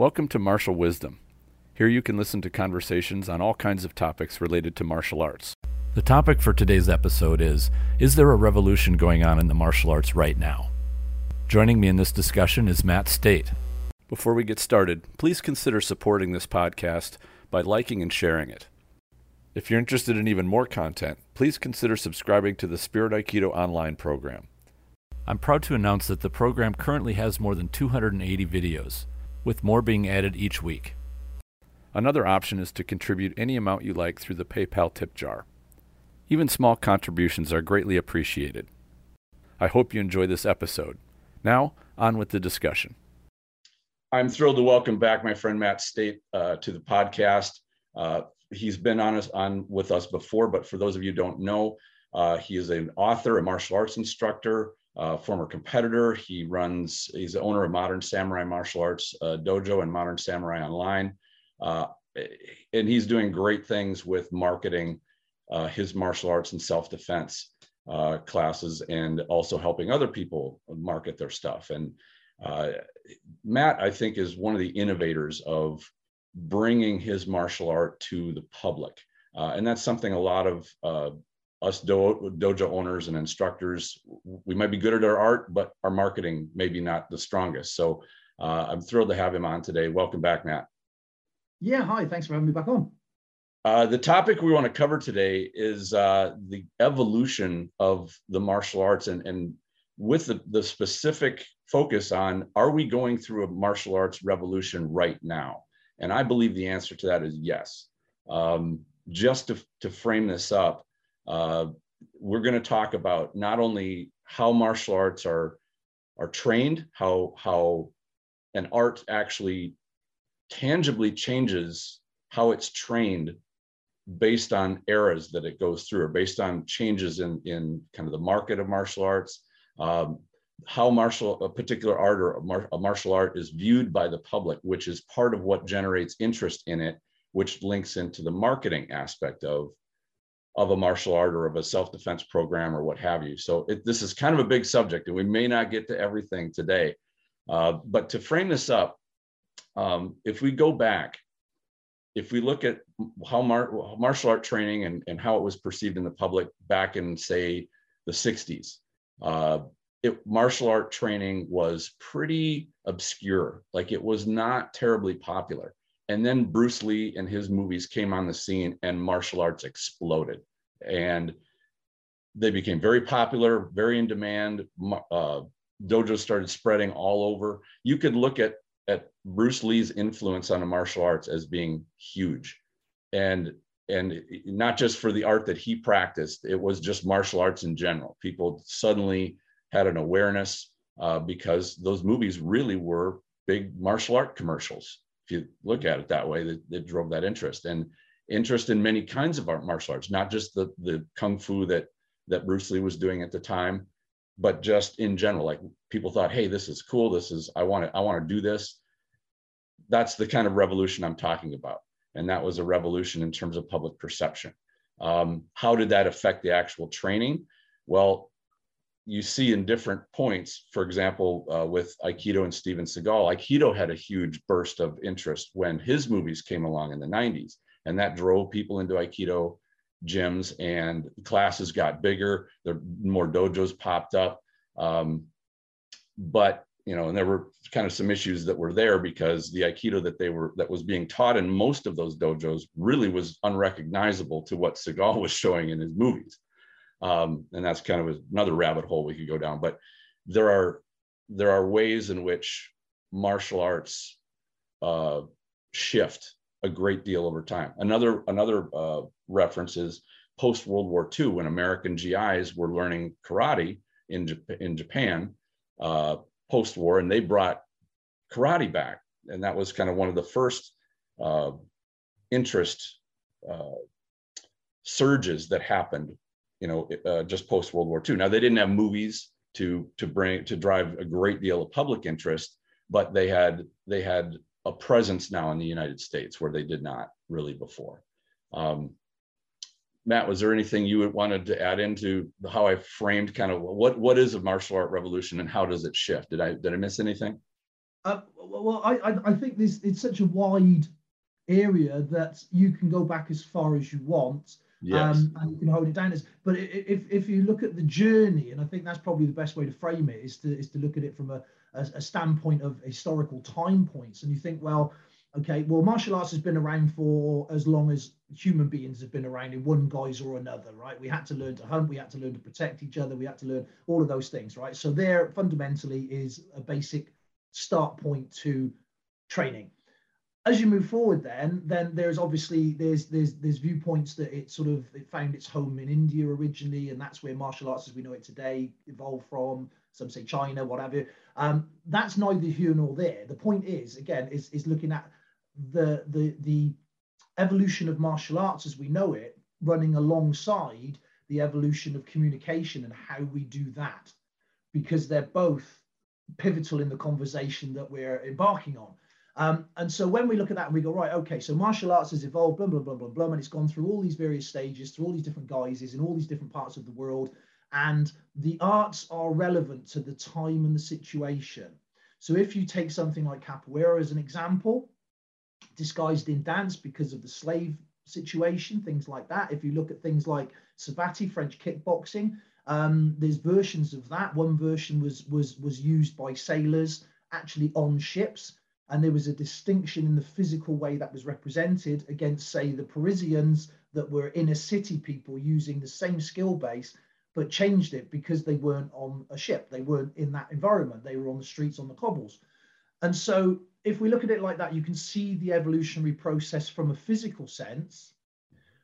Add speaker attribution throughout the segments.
Speaker 1: Welcome to Martial Wisdom. Here you can listen to conversations on all kinds of topics related to martial arts. The topic for today's episode is Is there a revolution going on in the martial arts right now? Joining me in this discussion is Matt Stait. Before we get started, please consider supporting this podcast by liking and sharing it. If you're interested in even more content, please consider subscribing to the Spirit Aikido online program. I'm proud to announce that the program currently has more than 280 videos with more being added each week. Another option is to contribute any amount you like through the PayPal tip jar. Even small contributions are greatly appreciated. I hope you enjoy this episode. Now, on with the discussion.
Speaker 2: I'm thrilled to welcome back my friend Matt Stait uh, to the podcast. Uh, he's been on us on with us before, but for those of you don't know, uh, he is an author, a martial arts instructor, uh, former competitor. He runs, he's the owner of Modern Samurai Martial Arts uh, Dojo and Modern Samurai Online. Uh, and he's doing great things with marketing uh, his martial arts and self defense uh, classes and also helping other people market their stuff. And uh, Matt, I think, is one of the innovators of bringing his martial art to the public. and that's something a lot of us do- dojo owners and instructors, we might be good at our art, but our marketing maybe not the strongest. So uh, I'm thrilled to have him on today. Welcome back, Matt.
Speaker 3: Yeah, hi. Thanks for having me back on.
Speaker 2: Uh, the topic we want to cover today is uh, the evolution of the martial arts and, and with the, the specific focus on are we going through a martial arts revolution right now? And I believe the answer to that is yes. Um, just to, to frame this up, uh, we're going to talk about not only how martial arts are are trained, how how an art actually tangibly changes how it's trained based on eras that it goes through or based on changes in in kind of the market of martial arts. Um, how martial a particular art or a, mar, a martial art is viewed by the public which is part of what generates interest in it which links into the marketing aspect of of a martial art or of a self-defense program or what have you. So it, this is kind of a big subject and we may not get to everything today. Uh, but to frame this up, um, if we go back, if we look at how mar- martial art training and, and how it was perceived in the public back in, say, the 60s, uh, it, martial art training was pretty obscure. Like it was not terribly popular. And then Bruce Lee and his movies came on the scene and martial arts exploded. And they became very popular, very in demand. Uh, dojos started spreading all over. You could look at, at Bruce Lee's influence on the martial arts as being huge. And and not just for the art that he practiced, it was just martial arts in general. People suddenly had an awareness uh, because those movies really were big martial art commercials you look at it that way, that, that drove that interest and interest in many kinds of art martial arts, not just the the kung fu that that Bruce Lee was doing at the time, but just in general. Like people thought, hey, this is cool. This is I want to I want to do this. That's the kind of revolution I'm talking about, and that was a revolution in terms of public perception. Um, how did that affect the actual training? Well, you see in different points, for example, uh, with Aikido and Steven Seagal, Aikido had a huge burst of interest when his movies came along in the 90s. And that drove people into Aikido gyms and classes got bigger. There more dojos popped up. Um, but you know, and there were kind of some issues that were there because the Aikido that they were that was being taught in most of those dojos really was unrecognizable to what Seagal was showing in his movies um, and that's kind of another rabbit hole we could go down. But there are there are ways in which martial arts uh, shift a great deal over time. Another another uh, reference is post World War II when American GIs were learning karate in in Japan uh, post war, and they brought karate back, and that was kind of one of the first uh, interest uh, surges that happened you know, uh, just post World War II. Now they didn't have movies to to bring to drive a great deal of public interest, but they had they had a presence now in the United States where they did not really before. Um, Matt, was there anything you wanted to add into how I framed kind of what what is a martial art revolution and how does it shift? Did I did I miss anything?
Speaker 3: Uh, well, I, I think this it's such a wide area that you can go back as far as you want.
Speaker 2: Yes. Um,
Speaker 3: and you can hold it down as but if, if you look at the journey and i think that's probably the best way to frame it is to is to look at it from a, a, a standpoint of historical time points and you think well okay well martial arts has been around for as long as human beings have been around in one guise or another right? We had to learn to hunt we had to learn to protect each other we had to learn all of those things right? So there fundamentally is a basic start point to training as you move forward then then there's obviously there's there's there's viewpoints that it sort of it found its home in india originally and that's where martial arts as we know it today evolved from some say china whatever. Um, that's neither here nor there. The point is again is is looking at the the the evolution of martial arts as we know it running alongside the evolution of communication and how we do that because they're both pivotal in the conversation that we're embarking on um, and so when we look at that and we go, right, okay, so martial arts has evolved, blah, blah, blah, blah, blah, and it's gone through all these various stages, through all these different guises in all these different parts of the world. And the arts are relevant to the time and the situation. So if you take something like capoeira as an example, disguised in dance because of the slave situation, things like that. If you look at things like Savate, French kickboxing, um, there's versions of that. One version was was was used by sailors actually on ships and there was a distinction in the physical way that was represented against, say, the Parisians that were inner city people using the same skill base, but changed it because they weren't on a ship. They weren't in that environment. They were on the streets, on the cobbles. And so, if we look at it like that, you can see the evolutionary process from a physical sense.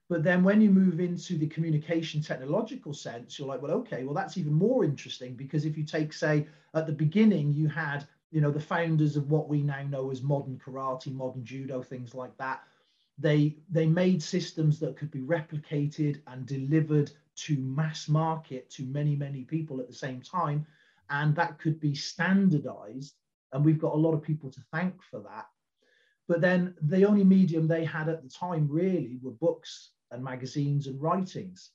Speaker 3: But then when you move into the communication technological sense, you're like, well, okay, well, that's even more interesting because if you take, say, at the beginning, you had you know the founders of what we now know as modern karate modern judo things like that they they made systems that could be replicated and delivered to mass market to many many people at the same time and that could be standardized and we've got a lot of people to thank for that. But then the only medium they had at the time really were books and magazines and writings.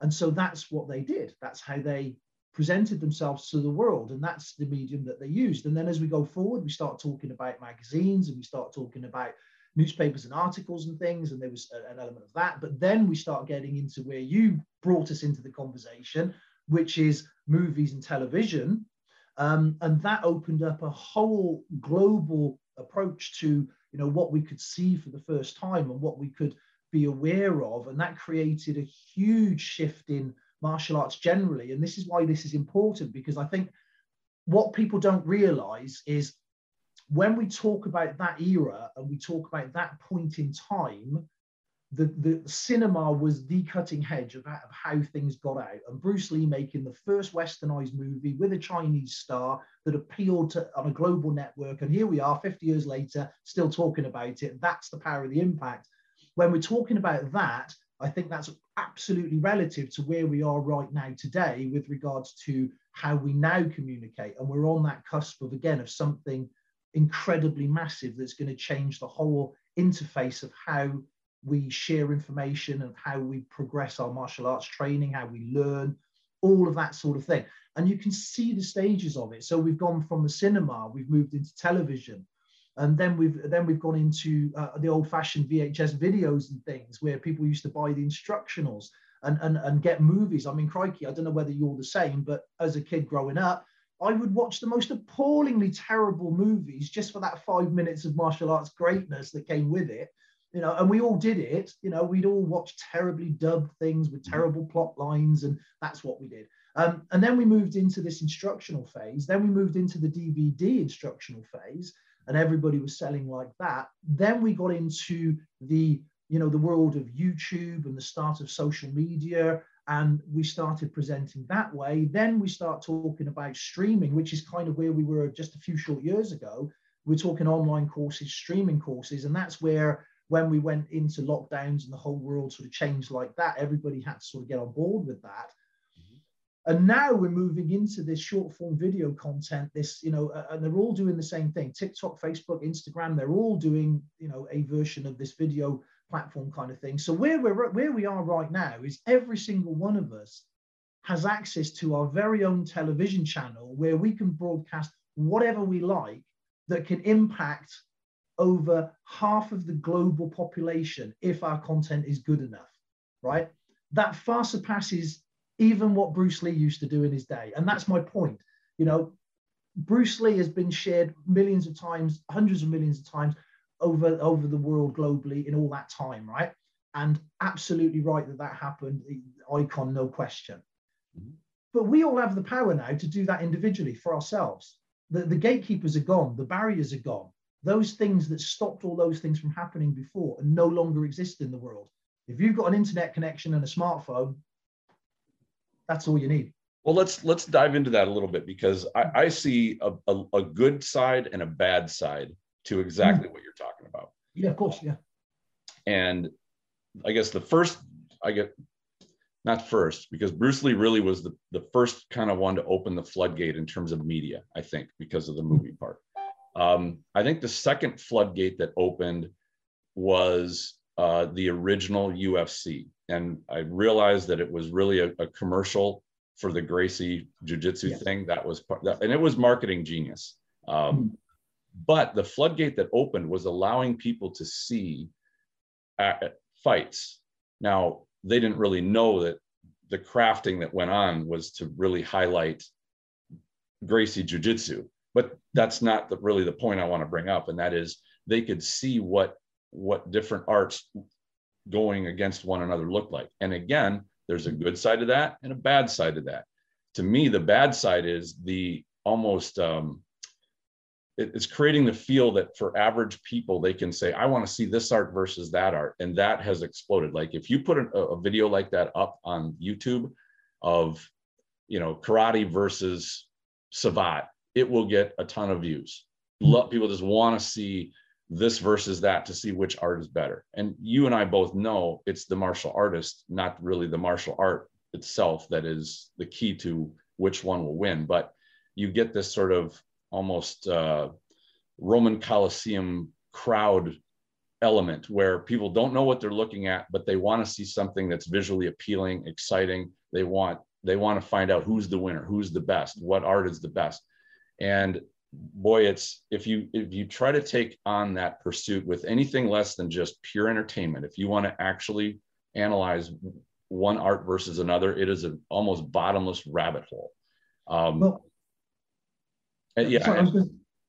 Speaker 3: And so that's what they did. That's how they presented themselves to the world and that's the medium that they used. And then as we go forward we start talking about magazines and we start talking about newspapers and articles and things and there was an element of that. But then we start getting into where you brought us into the conversation which is movies and television. Um, and that opened up a whole global approach to you know what we could see for the first time and what we could be aware of. And that created a huge shift in martial arts generally. And this is why this is important because I think what people don't realize is when we talk about that era and we talk about that point in time, the, the cinema was the cutting edge of, of how things got out. And Bruce Lee making the first westernized movie with a Chinese star that appealed to on a global network. And here we are 50 years later, still talking about it. That's the power of the impact. When we're talking about that, I think that's absolutely relative to where we are right now today with regards to how we now communicate. And we're on that cusp of, again, of something incredibly massive that's going to change the whole interface of how we share information and how we progress our martial arts training, how we learn, all of that sort of thing. And you can see the stages of it. So we've gone from the cinema, we've moved into television, and then we've then we've gone into uh, the old-fashioned VHS videos and things where people used to buy the instructionals and, and and get movies. I mean, crikey, I don't know whether you're the same, but as a kid growing up, I would watch the most appallingly terrible movies just for that five minutes of martial arts greatness that came with it. You know, and we all did it. You know, we'd all watch terribly dubbed things with terrible plot lines, and that's what we did. Um, and then we moved into this instructional phase. Then we moved into the DVD instructional phase and everybody was selling like that. Then we got into the you know the world of YouTube and the start of social media, and we started presenting that way. Then we start talking about streaming, which is kind of where we were just a few short years ago. We're talking online courses, streaming courses, and that's where when we went into lockdowns and the whole world sort of changed like that, everybody had to sort of get on board with that. And now we're moving into this short form video content, this, you know, and they're all doing the same thing. TikTok, Facebook, Instagram, they're all doing, you know, a version of this video platform kind of thing. So where we're where we are right now is every single one of us has access to our very own television channel where we can broadcast whatever we like that can impact over half of the global population if our content is good enough, right? That far surpasses even what Bruce Lee used to do in his day. And that's my point. You know, Bruce Lee has been shared millions of times, hundreds of millions of times over, over the world globally in all that time, right? And absolutely right that that happened. Icon, no question. Mm-hmm. But we all have the power now to do that individually for ourselves. The, the gatekeepers are gone, the barriers are gone. Those things that stopped all those things from happening before and no longer exist in the world. If you've got an internet connection and a smartphone, that's all you need.
Speaker 2: Well, let's let's dive into that a little bit because I, I see a, a, a, good side and a bad side to exactly mm. what you're talking about.
Speaker 3: Yeah, of course, yeah.
Speaker 2: And I guess the first, I get not first because Bruce Lee really was the, the first kind of one to open the floodgate in terms of media, I think, because of the movie part. Um, I think the second floodgate that opened was uh, the original UFC. And I realized that it was really a, a commercial for the Gracie Jiu Jitsu yes. thing. That was part, that, and it was marketing genius. Um, mm-hmm. But the floodgate that opened was allowing people to see fights. Now, they didn't really know that the crafting that went on was to really highlight Gracie Jiu Jitsu. But that's not the, really the point I want to bring up. And that is they could see what what different arts going against one another look like. And again, there's a good side of that and a bad side of that. To me, the bad side is the almost um, it's creating the feel that for average people they can say i want to see this art versus that art and that has exploded like if you put a, a video like that up on youtube of you know karate versus savate it will get a ton of views people just want to see this versus that to see which art is better and you and i both know it's the martial artist not really the martial art itself that is the key to which one will win but you get this sort of almost uh, Roman Colosseum crowd element where people don't know what they're looking at, but they want to see something that's visually appealing, exciting. They want they want to find out who's the winner, who's the best, what art is the best. And boy, it's if you if you try to take on that pursuit with anything less than just pure entertainment, if you want to actually analyze one art versus another, it is an almost bottomless rabbit hole. Um, well, yeah, sorry,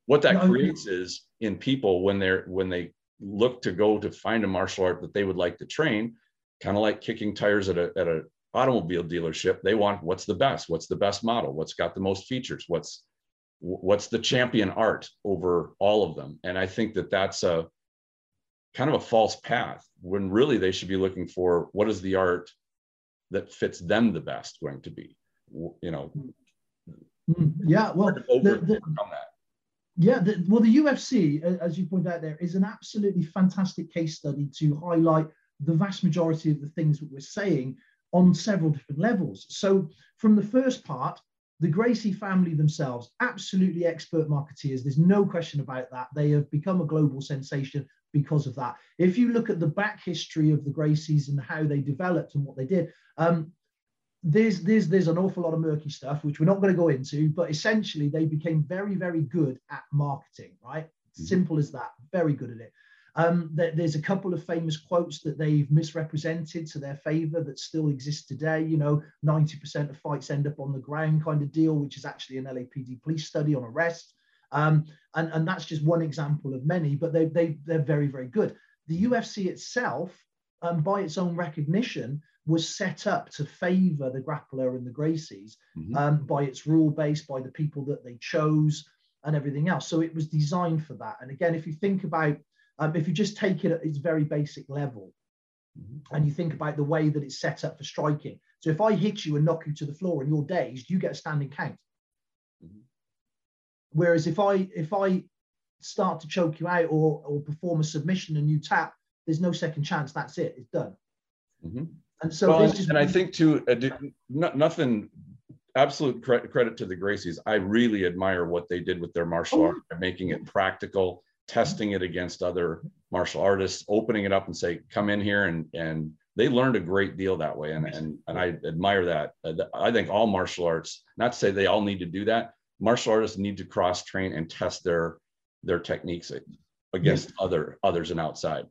Speaker 2: what that creates is in people when they're when they look to go to find a martial art that they would like to train, kind of like kicking tires at a at a automobile dealership. They want what's the best, what's the best model, what's got the most features, what's what's the champion art over all of them. And I think that that's a kind of a false path when really they should be looking for what is the art that fits them the best going to be you know
Speaker 3: Mm, yeah, well, the, the, yeah, the, well, the UFC, as you point out there, is an absolutely fantastic case study to highlight the vast majority of the things that we're saying on several different levels. So, from the first part, the Gracie family themselves, absolutely expert marketeers. There's no question about that. They have become a global sensation because of that. If you look at the back history of the Gracies and how they developed and what they did, um, there's there's there's an awful lot of murky stuff which we're not going to go into but essentially they became very very good at marketing right mm-hmm. simple as that very good at it um, there's a couple of famous quotes that they've misrepresented to their favor that still exist today you know 90% of fights end up on the ground kind of deal which is actually an lapd police study on arrest um, and, and that's just one example of many but they, they, they're very very good the ufc itself um, by its own recognition was set up to favor the grappler and the Gracies mm-hmm. um, by its rule base, by the people that they chose, and everything else. So it was designed for that. And again, if you think about, um, if you just take it at its very basic level, mm-hmm. and you think about the way that it's set up for striking. So if I hit you and knock you to the floor and you're dazed, you get a standing count. Mm-hmm. Whereas if I if I start to choke you out or or perform a submission and you tap, there's no second chance. That's it. It's done. Mm-hmm.
Speaker 2: And so, well, just, and I think too, uh, nothing. Absolute credit, credit to the Gracies. I really admire what they did with their martial oh. art, making it practical, testing it against other martial artists, opening it up and say, "Come in here," and and they learned a great deal that way, and and and I admire that. Uh, I think all martial arts, not to say they all need to do that, martial artists need to cross train and test their their techniques against other others and outside.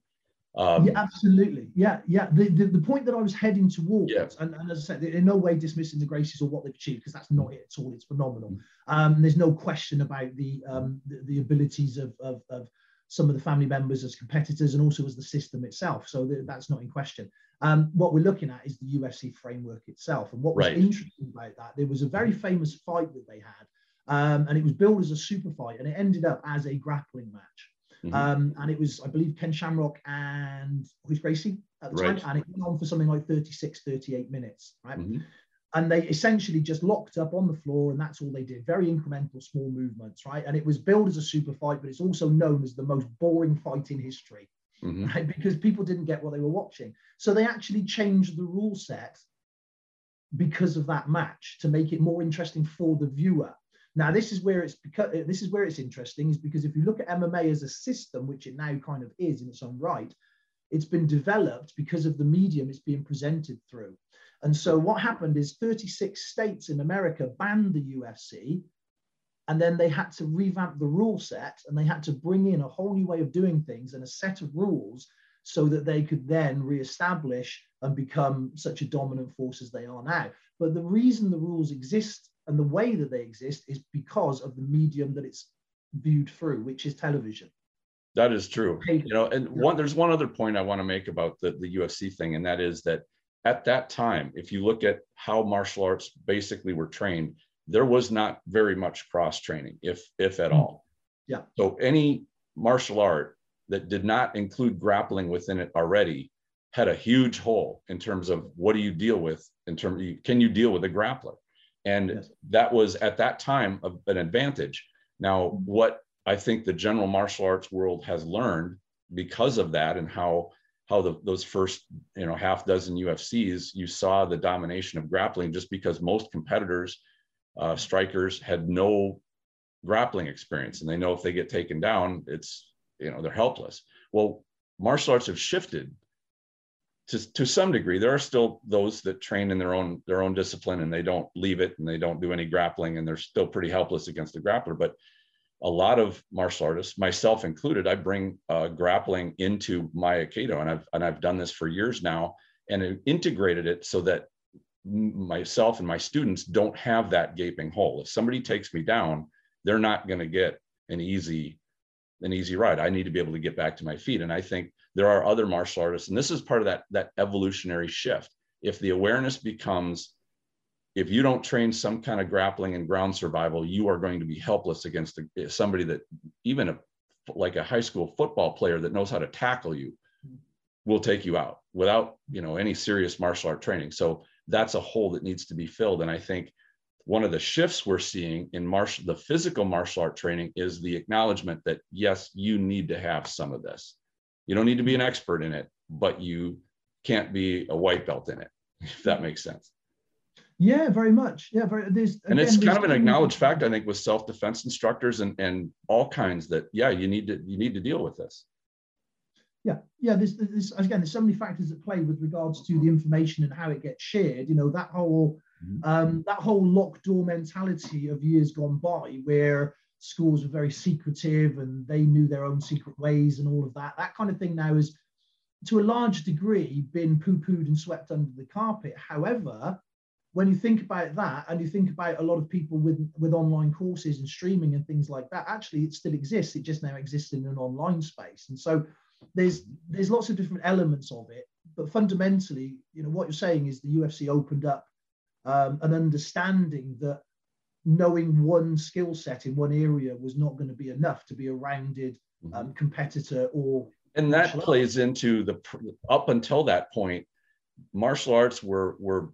Speaker 3: Um, yeah, absolutely. Yeah, yeah. The, the, the point that I was heading towards, yeah. and, and, as I said, in no way dismissing the Gracies or what they've achieved, because that's not it at all. It's phenomenal. Um, there's no question about the um, the, the, abilities of, of, of, some of the family members as competitors and also as the system itself. So th- that's not in question. Um, what we're looking at is the UFC framework itself. And what was right. interesting about that, there was a very famous fight that they had, um, and it was billed as a super fight, and it ended up as a grappling match. Mm-hmm. Um, and it was, I believe, Ken Shamrock and Royce Gracie at the right. time. And it went on for something like 36, 38 minutes, right? Mm-hmm. And they essentially just locked up on the floor, and that's all they did. Very incremental, small movements, right? And it was billed as a super fight, but it's also known as the most boring fight in history, mm-hmm. right? Because people didn't get what they were watching. So they actually changed the rule set because of that match to make it more interesting for the viewer. Now, this is where it's because uh, this is where it's interesting, is because if you look at MMA as a system, which it now kind of is in its own right, it's been developed because of the medium it's being presented through. And so what happened is 36 states in America banned the UFC, and then they had to revamp the rule set and they had to bring in a whole new way of doing things and a set of rules so that they could then reestablish and become such a dominant force as they are now. But the reason the rules exist and the way that they exist is because of the medium that it's viewed through, which is television.
Speaker 2: That is true. You know, and one there's one other point I want to make about the, the UFC thing, and that is that at that time, if you look at how martial arts basically were trained, there was not very much cross training, if if at hmm. all.
Speaker 3: Yeah.
Speaker 2: So any martial art that did not include grappling within it already had a huge hole in terms of what do you deal with in terms of, can you deal with a grappler and yes. that was at that time an advantage. Now, what I think the general martial arts world has learned because of that and how how the, those first you know half dozen UFCs you saw the domination of grappling just because most competitors uh, strikers had no grappling experience and they know if they get taken down it's you know they're helpless well martial arts have shifted to, to some degree there are still those that train in their own their own discipline and they don't leave it and they don't do any grappling and they're still pretty helpless against the grappler. But a lot of martial artists myself included i bring uh, grappling into my aikido and i've and i've done this for years now and integrated it so that myself and my students don't have that gaping hole. If somebody takes me down they're not going to get an easy an easy ride. I need to be able to get back to my feet. And i think there are other martial artists. And this is part of that that evolutionary shift. If the awareness becomes if you don't train some kind of grappling and ground survival you are going to be helpless against a, eh, somebody that even a like a high school football player that knows how to tackle you will take you out without you know any serious martial art training. So that's a hole that needs to be filled. And i think one of the shifts we're seeing in martial the physical martial art training is the acknowledgement that yes you need to have some of this you don't need to be an expert in it, but you can't be a white belt in it, if that makes sense.
Speaker 3: Yeah, very much. Yeah, very.
Speaker 2: And it's kind of an acknowledged fact, I think, with self-defense instructors and and all kinds that yeah, you need to you need to deal with this.
Speaker 3: Yeah, yeah. There's, there's again, there's so many factors at play with regards to the information and how it gets shared. You know, that whole mm-hmm. um, that whole locked door mentality of years gone by, where schools were very secretive and they knew their own secret ways and all of that. That kind of thing now is, to a large degree, been poo pooed and swept under the carpet. However, when you think about that and you think about a lot of people with, with online courses and streaming and things like that, actually it still exists. It just now exists in an online space. And so there's there's lots of different elements of it. But fundamentally, you know, what you're saying is the UFC opened up um, an understanding that knowing one skill set in one area was not going to be enough to be a rounded mm-hmm. um, competitor or
Speaker 2: and that plays into the up until that point martial arts were were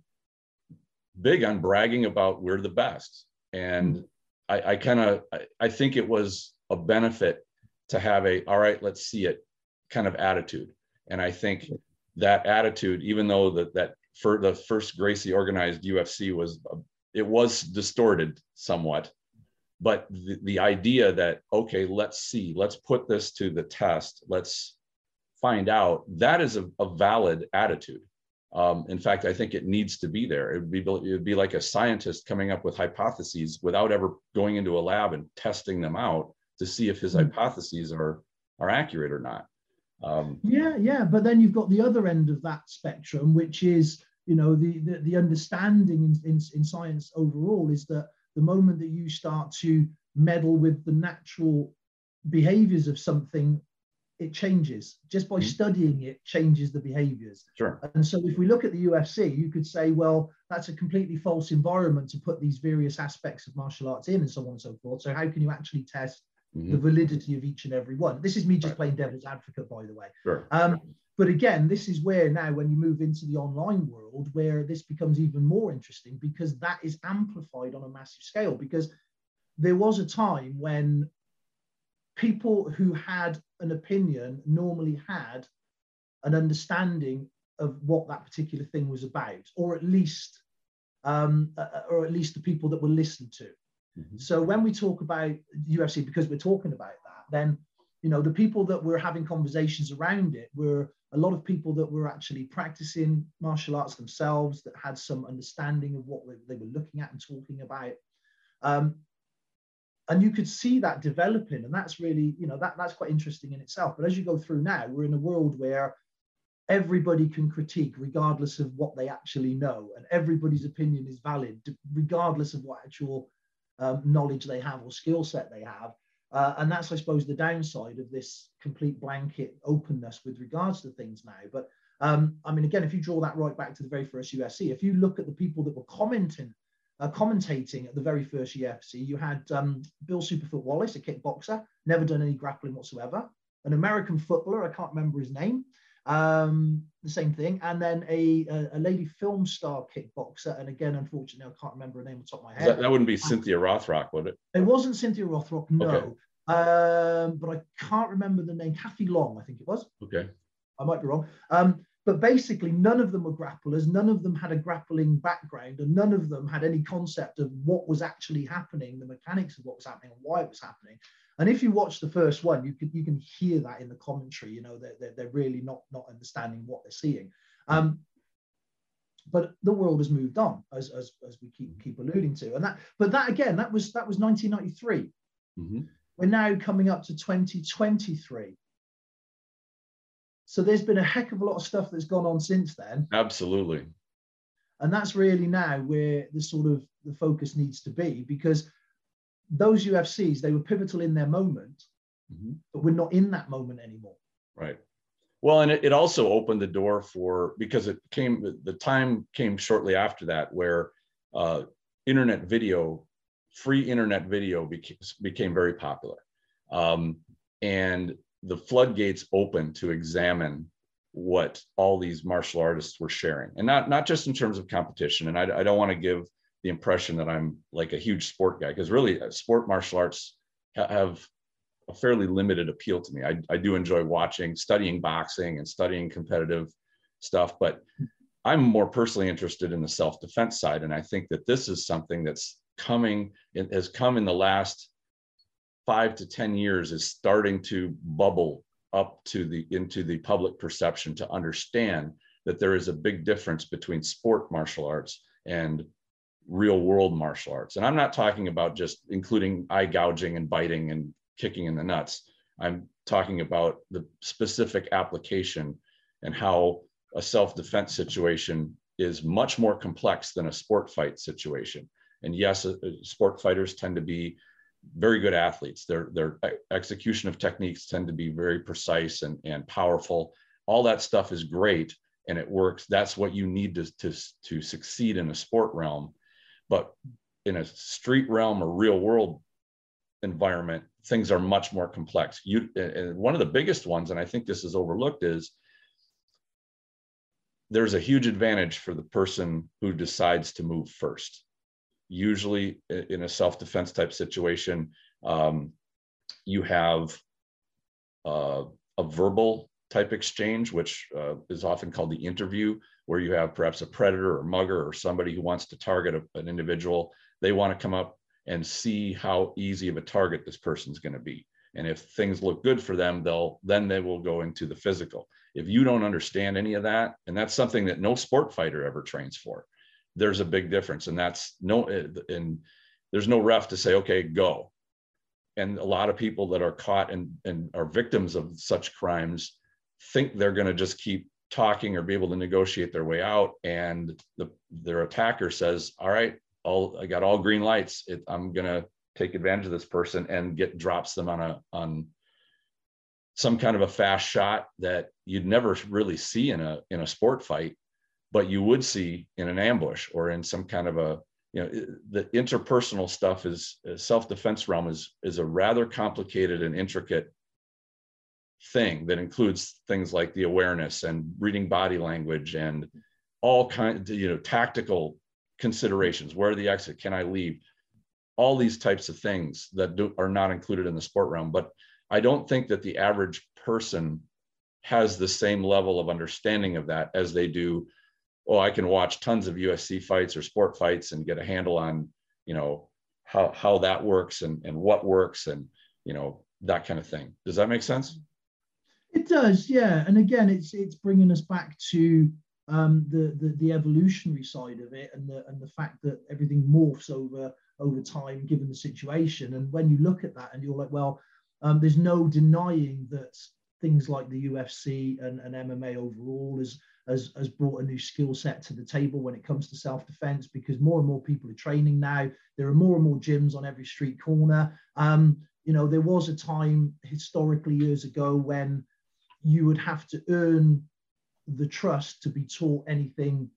Speaker 2: big on bragging about we're the best and mm-hmm. i, I kind of I, I think it was a benefit to have a all right let's see it kind of attitude and i think that attitude even though that that for the first gracie organized ufc was it was distorted somewhat but the, the idea that okay let's see let's put this to the test let's find out that is a, a valid attitude um, in fact i think it needs to be there it would be it would be like a scientist coming up with hypotheses without ever going into a lab and testing them out to see if his mm. hypotheses are are accurate or not.
Speaker 3: Um, yeah, yeah, but then you've got the other end of that spectrum, which is you know the the, the understanding in, in, in science overall is that the moment that you start to meddle with the natural behaviors of something it changes just by mm-hmm. studying it changes the behaviors
Speaker 2: sure
Speaker 3: and so if we look at the ufc you could say well that's a completely false environment to put these various aspects of martial arts in and so on and so forth so how can you actually test mm-hmm. the validity of each and every one this is me just right. playing devil's advocate by the way
Speaker 2: sure.
Speaker 3: Um, but again this is where now when you move into the online world where this becomes even more interesting because that is amplified on a massive scale because there was a time when people who had an opinion normally had an understanding of what that particular thing was about, or at least, um, uh, uh or at least the people that were listened to. Mm-hmm. So when we talk about UFC, because we're talking about that, then you know the people that were having conversations around it were a lot of people that were actually practicing martial arts themselves, that had some understanding of what they were looking at and talking about. Um, and you could see that developing and that's really you know that that's quite interesting in itself but as you go through now we're in a world where everybody can critique regardless of what they actually know and everybody's opinion is valid regardless of what actual um, knowledge they have or skill set they have uh, and that's i suppose the downside of this complete blanket openness with regards to things now. But um, i mean again if you draw that right back to the very first ufc if you look at the people that were commenting uh, commentating at the very first UFC, you had um, Bill Superfoot Wallace, a kickboxer, never done any grappling whatsoever, an American footballer, I can't remember his name, um, the same thing, and then a, a, a, lady film star kickboxer, and again, unfortunately, I can't remember her name on top of my head.
Speaker 2: That, that, wouldn't be Cynthia Rothrock, would it?
Speaker 3: It wasn't Cynthia Rothrock, no. Okay. Um, but I can't remember the name. Kathy Long, I think it was.
Speaker 2: Okay.
Speaker 3: I might be wrong. Um, but basically, none of them were grapplers. None of them had a grappling background, and none of them had any concept of what was actually happening, the mechanics of what was happening, and why it was happening. And if you watch the first one, you can you can hear that in the commentary. You know, they're, they're, really not not understanding what they're seeing. Um, but the world has moved on, as, as, as we keep keep alluding to. And that, but that again, that was that was 1993. Mm-hmm. We're now coming up to 2023 so there's been a heck of a lot of stuff that's gone on since then.
Speaker 2: Absolutely.
Speaker 3: And that's really now where the sort of the focus needs to be because those UFCs, they were pivotal in their moment, mm-hmm. but we're not in that moment anymore.
Speaker 2: Right. Well, and it, it also opened the door for because it came the time came shortly after that where uh, internet video, free internet video became, became very popular. Um, and the floodgates open to examine what all these martial artists were sharing and not not just in terms of competition and i, I don't want to give the impression that i'm like a huge sport guy because really uh, sport martial arts ha- have a fairly limited appeal to me. I, I do enjoy watching studying boxing and studying competitive stuff but i'm more personally interested in the self-defense side and i think that this is something that's coming it has come in the last five to 10 years is starting to bubble up to the into the public perception to understand that there is a big difference between sport martial arts and real world martial arts. And I'm not talking about just including eye gouging and biting and kicking in the nuts. I'm talking about the specific application and how a self defense situation is much more complex than a sport fight situation. And yes, uh, sport fighters tend to be very good athletes. Their their execution of techniques tend to be very precise and, and powerful. All that stuff is great and it works. That's what you need to, to, to succeed in a sport realm. But in a street realm or real world environment, things are much more complex. You and one of the biggest ones, and I think this is overlooked, is there's a huge advantage for the person who decides to move first usually in a self-defense type situation um, you have uh, a verbal type exchange which uh, is often called the interview where you have perhaps a predator or mugger or somebody who wants to target a, an individual they want to come up and see how easy of a target this person's going to be. And if things look good for them they'll then they will go into the physical. If you don't understand any of that and that's something that no sport fighter ever trains for there's a big difference. And that's no eh, and there's no ref to say okay go. And a lot of people that are caught and, and are victims of such crimes think they're going to just keep talking or be able to negotiate their way out and the their attacker says all right all i got all green lights. It, i'm going to take advantage of this person and get drops them on a on some kind of a fast shot that you'd never really see in a in a sport fight but you would see in an ambush or in some kind of a you know the interpersonal stuff is, is self-defense realm is is a rather complicated and intricate thing that includes things like the awareness and reading body language and all kinds you know tactical considerations. Where the exit? Can i leave? All these types of things that do, are not included in the sport realm but i don't think that the average person has the same level of understanding of that as they do oh i can watch tons of ufc fights or sport fights and get a handle on you know how how that works and and what works and you know that kind of thing. Does that make sense
Speaker 3: it does, yeah. And again, it's it's bringing us back to um, the, the the evolutionary side of it, and the and the fact that everything morphs over over time, given the situation. And when you look at that, and you're like, well, um, there's no denying that things like the UFC and, and MMA overall has, has has brought a new skill set to the table when it comes to self defense because more and more people are training now. There are more and more gyms on every street corner. Um, you know, there was a time historically years ago when you would have to earn the trust to be taught anything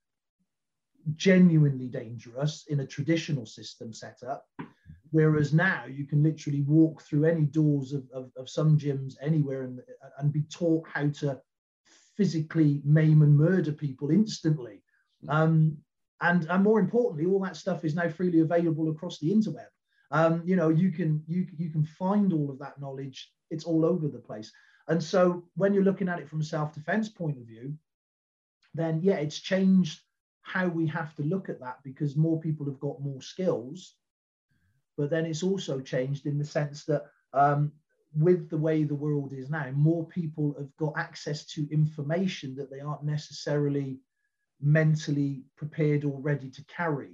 Speaker 3: genuinely dangerous in a traditional system setup. Whereas now you can literally walk through any doors of, of, of some gyms anywhere and, and be taught how to physically maim and murder people instantly. Um, and, and more importantly, all that stuff is now freely available across the interweb. Um, you know, you can you you can find all of that knowledge. It's all over the place. And so when you're looking at it from a self-defense point of view, then yeah, it's changed how we have to look at that because more people have got more skills. But then it's also changed in the sense that um, with the way the world is now, more people have got access to information that they aren't necessarily mentally prepared or ready to carry.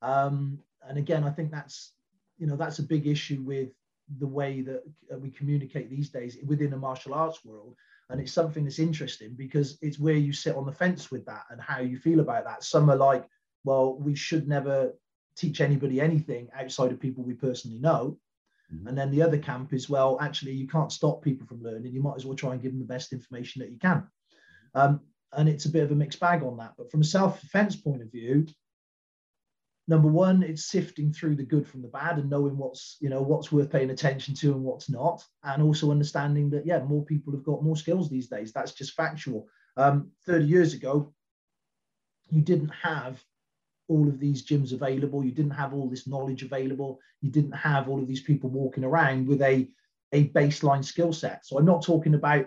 Speaker 3: Um, and again, I think that's you know that's a big issue with the way that uh, we communicate these days within a martial arts world. And it's something that's interesting because it's where you sit on the fence with that and how you feel about that. Some are like well we should never teach anybody anything outside of people we personally know. Mm-hmm. and then the other camp is well actually you can't stop people from learning. You might as well try and give them the best information that you can. Um, and it's a bit of a mixed bag on that. But from a self-defense point of view number one it's sifting through the good from the bad and knowing what's you know what's worth paying attention to and what's not and also understanding that yeah more people have got more skills these days. That's just factual. Um, 30 years ago you didn't have all of these gyms available. You didn't have all this knowledge available. You didn't have all of these people walking around with a a baseline skill set. So i'm not talking about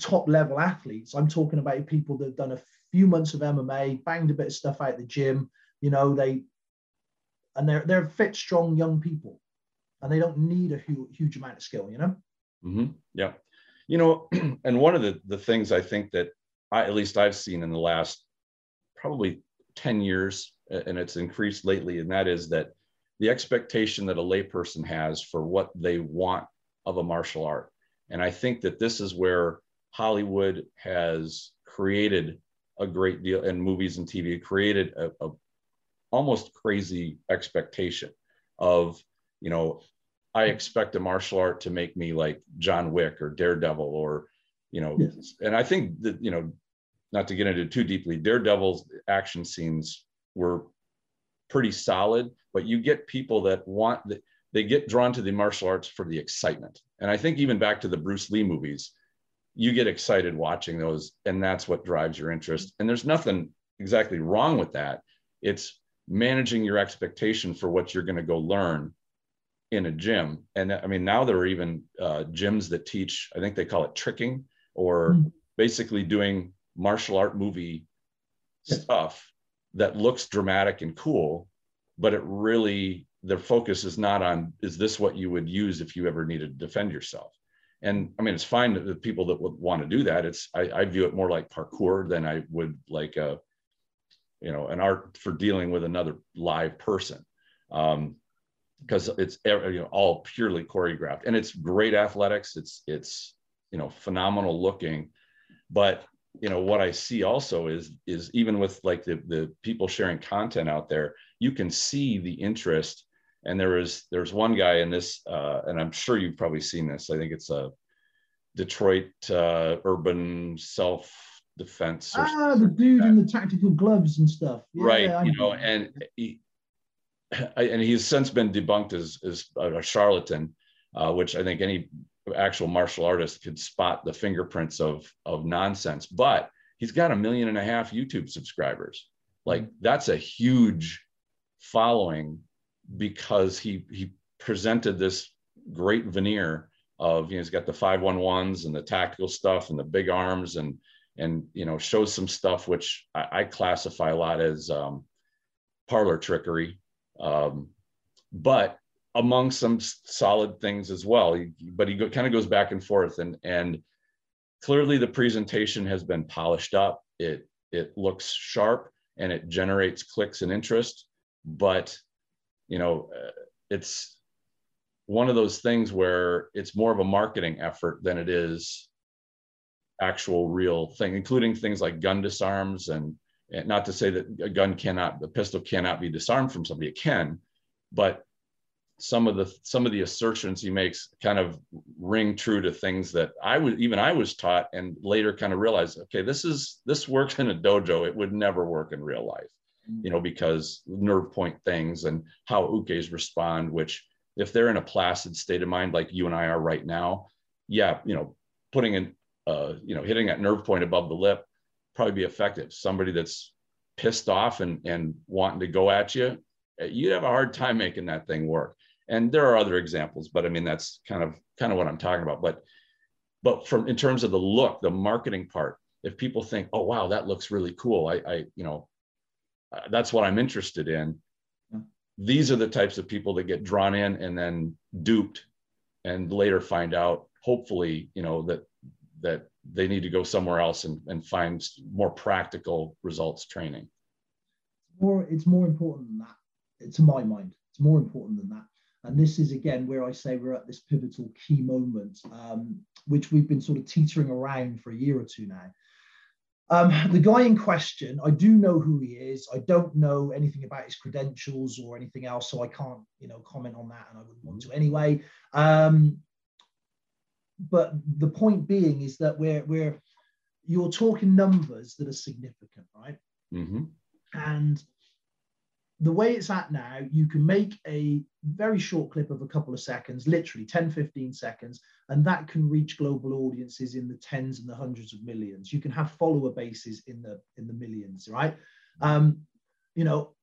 Speaker 3: top level athletes. I'm talking about people that have done a few months of mma banged a bit of stuff out the gym you know they and they're they're fit strong young people and they don't need a huge, huge amount of skill you know?
Speaker 2: Mm-hmm. yeah. You know and one of the the things i think that i at least i've seen in the last probably 10 years and it's increased lately and that is that the expectation that a layperson has for what they want of a martial art. And i think that this is where hollywood has created a great deal and movies and tv created a, a, almost crazy expectation of, you know, I expect a martial art to make me like John Wick or Daredevil or, you know, yes. and I think that, you know, not to get into too deeply, Daredevil's action scenes were pretty solid, but you get people that want that they get drawn to the martial arts for the excitement. And I think even back to the Bruce Lee movies, you get excited watching those, and that's what drives your interest. And there's nothing exactly wrong with that. It's managing your expectation for what you're going to go learn in a gym. And I mean, now there are even uh, gyms that teach, I think they call it tricking or mm. basically doing martial art movie stuff that looks dramatic and cool, but it really, their focus is not on, is this what you would use if you ever needed to defend yourself? And I mean, it's fine that the people that would want to do that. It's, I, I view it more like parkour than I would like a, you know an art for dealing with another live person. Um, because it's you know all purely choreographed. And it's great athletics. It's it's you know phenomenal looking. But you know what i see also is is even with like the the people sharing content out there you can see the interest. And there is there's one guy in this uh, and i'm sure you've probably seen this. I think it's a detroit uh, urban self defense
Speaker 3: ah the dude like in the tactical gloves and stuff.
Speaker 2: Yeah, right you know and he, and he's since been debunked as as a charlatan uh, which i think any actual martial artist could spot the fingerprints of of nonsense but he's got a million and a half youtube subscribers. Like mm-hmm. that's a huge following because he he presented this great veneer of you know he's got the 511s and the tactical stuff and the big arms and and you know shows some stuff which I, I classify a lot as um, parlor trickery. Um, but among some solid things as well but he go, kind of goes back and forth and and clearly the presentation has been polished up. It it looks sharp and it generates clicks and interest. But you know, uh, it's one of those things where it's more of a marketing effort than it is actual real thing, including things like gun disarms and, and not to say that a gun cannot, the pistol cannot be disarmed from somebody, it can, but some of the some of the assertions he makes kind of ring true to things that I was even I was taught and later kind of realized okay this is this works in a dojo. It would never work in real life you know, because nerve point things and how ukes respond, which if they're in a placid state of mind, like you and I are right now, yeah, you know, putting in, uh, you know, hitting that nerve point above the lip probably be effective. Somebody that's pissed off and, and wanting to go at you, eh, you'd have a hard time making that thing work. And there are other examples, but I mean, that's kind of, kind of what I'm talking about. But, but from, in terms of the look, the marketing part, if people think, oh, wow, that looks really cool. I, I, you know, uh, that's what I'm interested in. These are the types of people that get drawn in and then duped and later find out, hopefully, you know, that that they need to go somewhere else and, and find more practical results training.
Speaker 3: More, it's more important than that. To my mind, it's more important than that. And this is again where I say we're at this pivotal key moment, um, which we've been sort of teetering around for a year or two now. Um, the guy in question, I do know who he is. I don't know anything about his credentials or anything else, so I can't, you know, comment on that, and I wouldn't want to anyway. Um, but the point being is that we're we're you're talking numbers that are significant, right?
Speaker 2: Mm-hmm.
Speaker 3: And the way it's at now, you can make a very short clip of a couple of seconds, literally 10, 15 seconds, and that can reach global audiences in the tens and the hundreds of millions. You can have follower bases in the in the millions, right? Um, you know,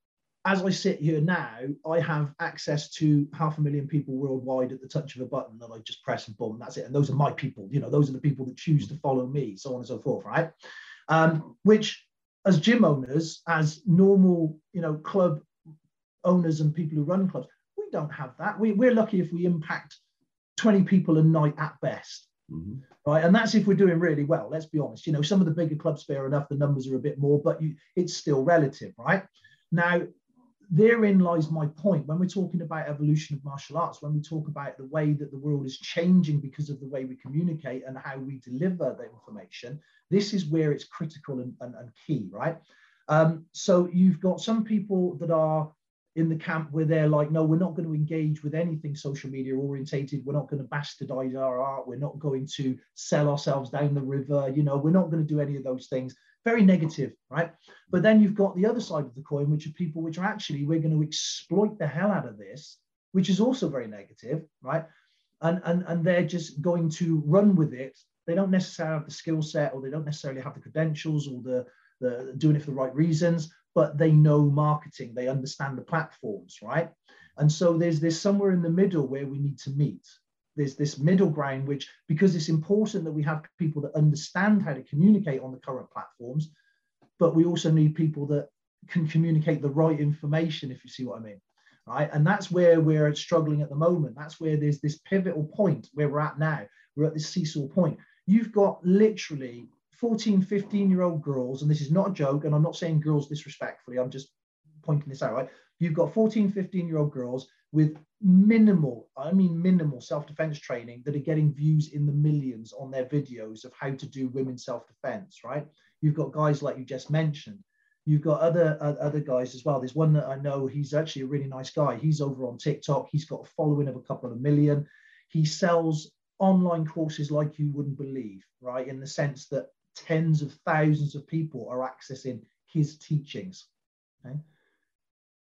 Speaker 3: as I sit here now, I have access to half a million people worldwide at the touch of a button that I just press and boom, that's it. And those are my people, you know, those are the people that choose to follow me, so on and so forth, right? Um, which as gym owners, as normal, you know, club owners and people who run clubs, we don't have that. We, we're lucky if we impact 20 people a night at best.
Speaker 2: Mm-hmm.
Speaker 3: Right. And that's if we're doing really well. Let's be honest. You know, some of the bigger clubs, fair enough, the numbers are a bit more, but you, it's still relative, right? Now, therein lies my point. When we're talking about evolution of martial arts, when we talk about the way that the world is changing because of the way we communicate and how we deliver the information, this is where it's critical and, and, and key, right? Um, so you've got some people that are in the camp where they're like, no, we're not going to engage with anything social media orientated. We're not going to bastardize our art. We're not going to sell ourselves down the river. You know, we're not going to do any of those things. Very negative, right? But then you've got the other side of the coin, which are people which are actually, we're going to exploit the hell out of this, which is also very negative, right? And, and, and they're just going to run with it. They don't necessarily have the skill set or they don't necessarily have the credentials or the, the doing it for the right reasons but they know marketing, they understand the platforms, right? And so there's this somewhere in the middle where we need to meet. There's this middle ground, which because it's important that we have people that understand how to communicate on the current platforms, but we also need people that can communicate the right information, if you see what I mean. Right. And that's where we're struggling at the moment. That's where there's this pivotal point where we're at now. We're at this seesaw point. You've got literally 14, 15 year old girls, and this is not a joke, and I'm not saying girls disrespectfully, I'm just pointing this out, right? You've got 14, 15 year old girls with minimal, I mean minimal self-defense training that are getting views in the millions on their videos of how to do women's self-defense, right? You've got guys like you just mentioned. You've got other uh, other guys as well. There's one that I know. He's actually a really nice guy. He's over on TikTok. He's got a following of a couple of million. He sells online courses like you wouldn't believe, right? In the sense that tens of thousands of people are accessing his teachings. Okay?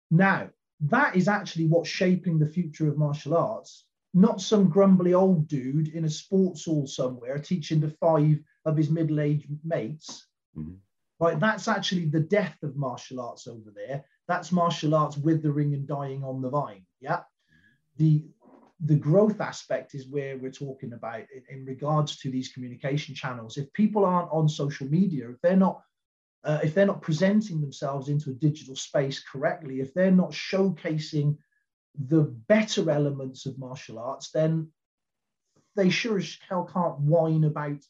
Speaker 3: Now, that is actually what's shaping the future of martial arts, not some grumbly old dude in a sports hall somewhere teaching to five of his middle aged mates. Mm-hmm. Right, that's actually the death of martial arts over there. That's martial arts withering and dying on the vine. Yeah. The the growth aspect is where we're talking about in, in regards to these communication channels. If people aren't on social media, if they're not uh, if they're not presenting themselves into a digital space correctly, if they're not showcasing the better elements of martial arts, then they sure as hell can't whine about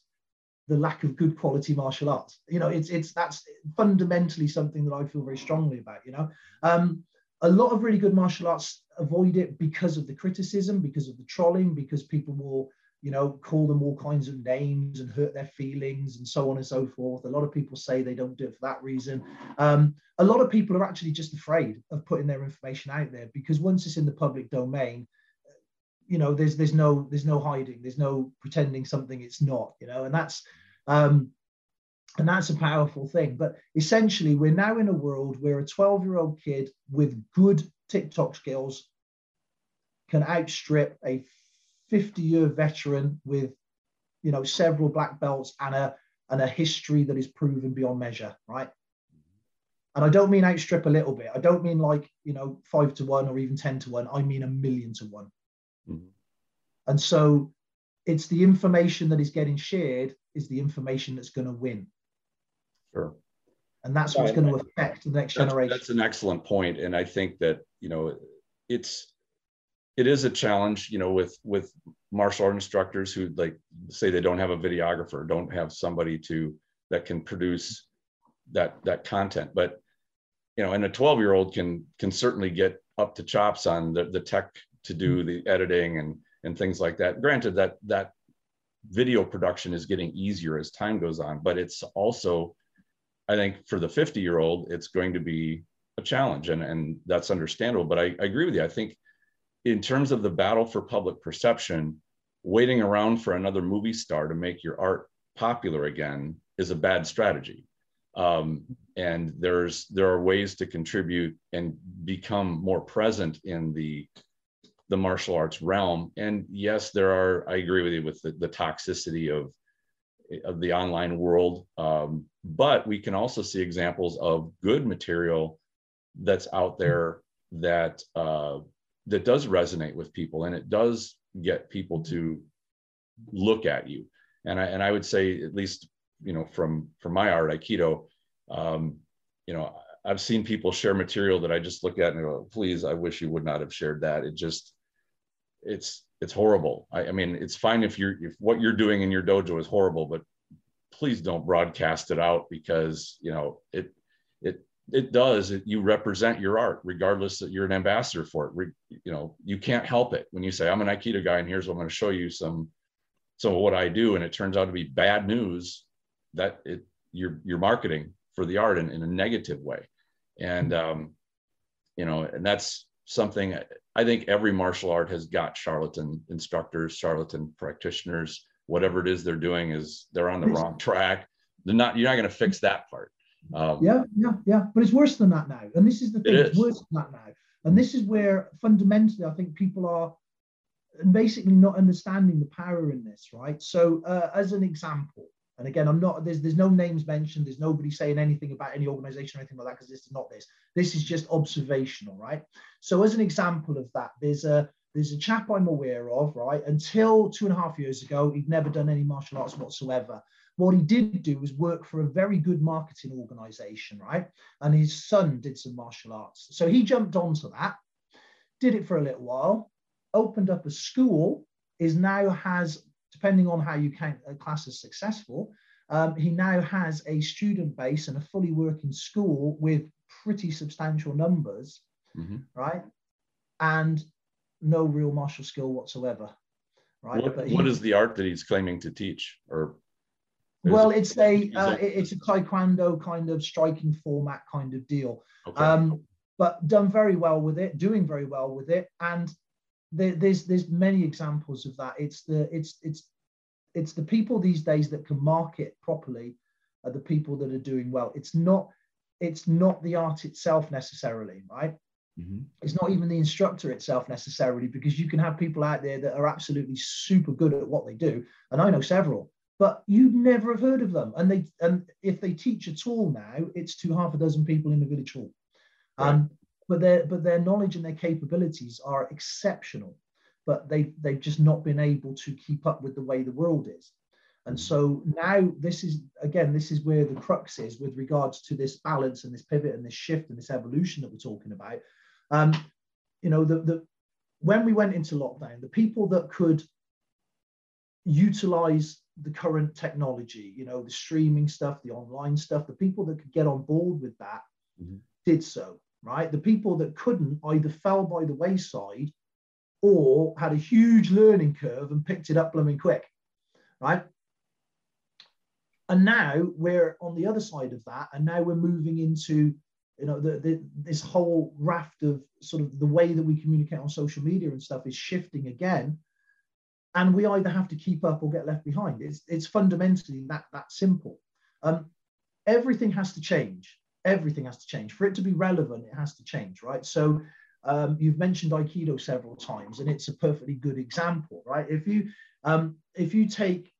Speaker 3: the lack of good quality martial arts. You know, it's it's that's fundamentally something that I feel very strongly about. You know, um, a lot of really good martial arts avoid it because of the criticism, because of the trolling, because people will you know, call them all kinds of names and hurt their feelings and so on and so forth. A lot of people say they don't do it for that reason. Um, a lot of people are actually just afraid of putting their information out there because once it's in the public domain, you know, there's there's no there's no hiding, there's no pretending something it's not, you know, and that's um, and that's a powerful thing. But essentially, we're now in a world where a 12 year old kid with good TikTok skills can outstrip a 50 year veteran with you know several black belts and a and a history that is proven beyond measure right? And i don't mean outstrip a little bit. I don't mean like you know five to one or even ten to one. I mean a million to one. Mm-hmm. and so it's the information that is getting shared is the information that's going to win.
Speaker 2: Sure.
Speaker 3: And that's what's going to affect the next
Speaker 2: that's,
Speaker 3: generation.
Speaker 2: that's an excellent point and i think that you know it's it is a challenge, you know, with with martial art instructors who like say they don't have a videographer, don't have somebody to that can produce that that content. But you know, and a 12 year old can can certainly get up to chops on the, the tech to do mm-hmm. the editing and and things like that. Granted that that video production is getting easier as time goes on, but it's also, I think for the 50 year old, it's going to be a challenge and, and that's understandable. But I, I agree with you. I think in terms of the battle for public perception, waiting around for another movie star to make your art popular again is a bad strategy. Um, and there's there are ways to contribute and become more present in the the martial arts realm. And yes, there are. I agree with you with the, the toxicity of of the online world. Um, but we can also see examples of good material that's out there that uh, that does resonate with people and it does get people to look at you. And i and i would say at least you know from from my art aikido um, you know i've seen people share material that i just look at and go please i wish you would not have shared that. It just it's it's horrible. I, I mean it's fine if you're if what you're doing in your dojo is horrible but please don't broadcast it out because you know it it it does it, you represent your art regardless that you're an ambassador for it. Re, you know you can't help it when you say i'm an aikido guy and here's what i'm going to show you some some of what i do. And it turns out to be bad news that it you're you're marketing for the art in, in a negative way. And um you know and that's something i think every martial art has got charlatan instructors charlatan practitioners whatever it is they're doing is they're on the wrong track. They're not you're not going to fix that part
Speaker 3: um, yeah, yeah, yeah. But it's worse than that now. And this is the thing, it it's worse than that now. And this is where fundamentally I think people are basically not understanding the power in this, right? So, uh, as an example, and again, I'm not there's there's no names mentioned, there's nobody saying anything about any organization or anything like that, because this is not this. This is just observational, right? So, as an example of that, there's a there's a chap I'm aware of, right? Until two and a half years ago, he'd never done any martial arts whatsoever. What he did do was work for a very good marketing organization, right? And his son did some martial arts. So he jumped onto that, did it for a little while, opened up a school, is now has, depending on how you count a class as successful, um, he now has a student base and a fully working school with pretty substantial numbers, mm-hmm. right? And no real martial skill whatsoever. Right.
Speaker 2: What, what is the art that he's claiming to teach? Or
Speaker 3: well, it's a uh, it's a taekwondo kind of striking format kind of deal. Okay. Um, but done very well with it, doing very well with it, and there, there's there's many examples of that. It's the it's it's it's the people these days that can market properly are the people that are doing well. It's not it's not the art itself necessarily, right? Mm-hmm. It's not even the instructor itself necessarily, because you can have people out there that are absolutely super good at what they do, and I know several, but you'd never have heard of them. And they and if they teach at all now, it's to half a dozen people in the village hall. Right. Um, but their but their knowledge and their capabilities are exceptional, but they they've just not been able to keep up with the way the world is. And mm-hmm. so now this is again, this is where the crux is with regards to this balance and this pivot and this shift and this evolution that we're talking about. Um, you know, the, the when we went into lockdown, the people that could utilize the current technology, you know, the streaming stuff, the online stuff, the people that could get on board with that mm-hmm. did so, right? The people that couldn't either fell by the wayside or had a huge learning curve and picked it up blooming quick, right? And now we're on the other side of that, and now we're moving into you know the, the, this whole raft of sort of the way that we communicate on social media and stuff is shifting again and we either have to keep up or get left behind. It's, it's fundamentally that that simple. Um, everything has to change. Everything has to change. For it to be relevant it has to change right? So um, you've mentioned aikido several times and it's a perfectly good example right? If you um, if you take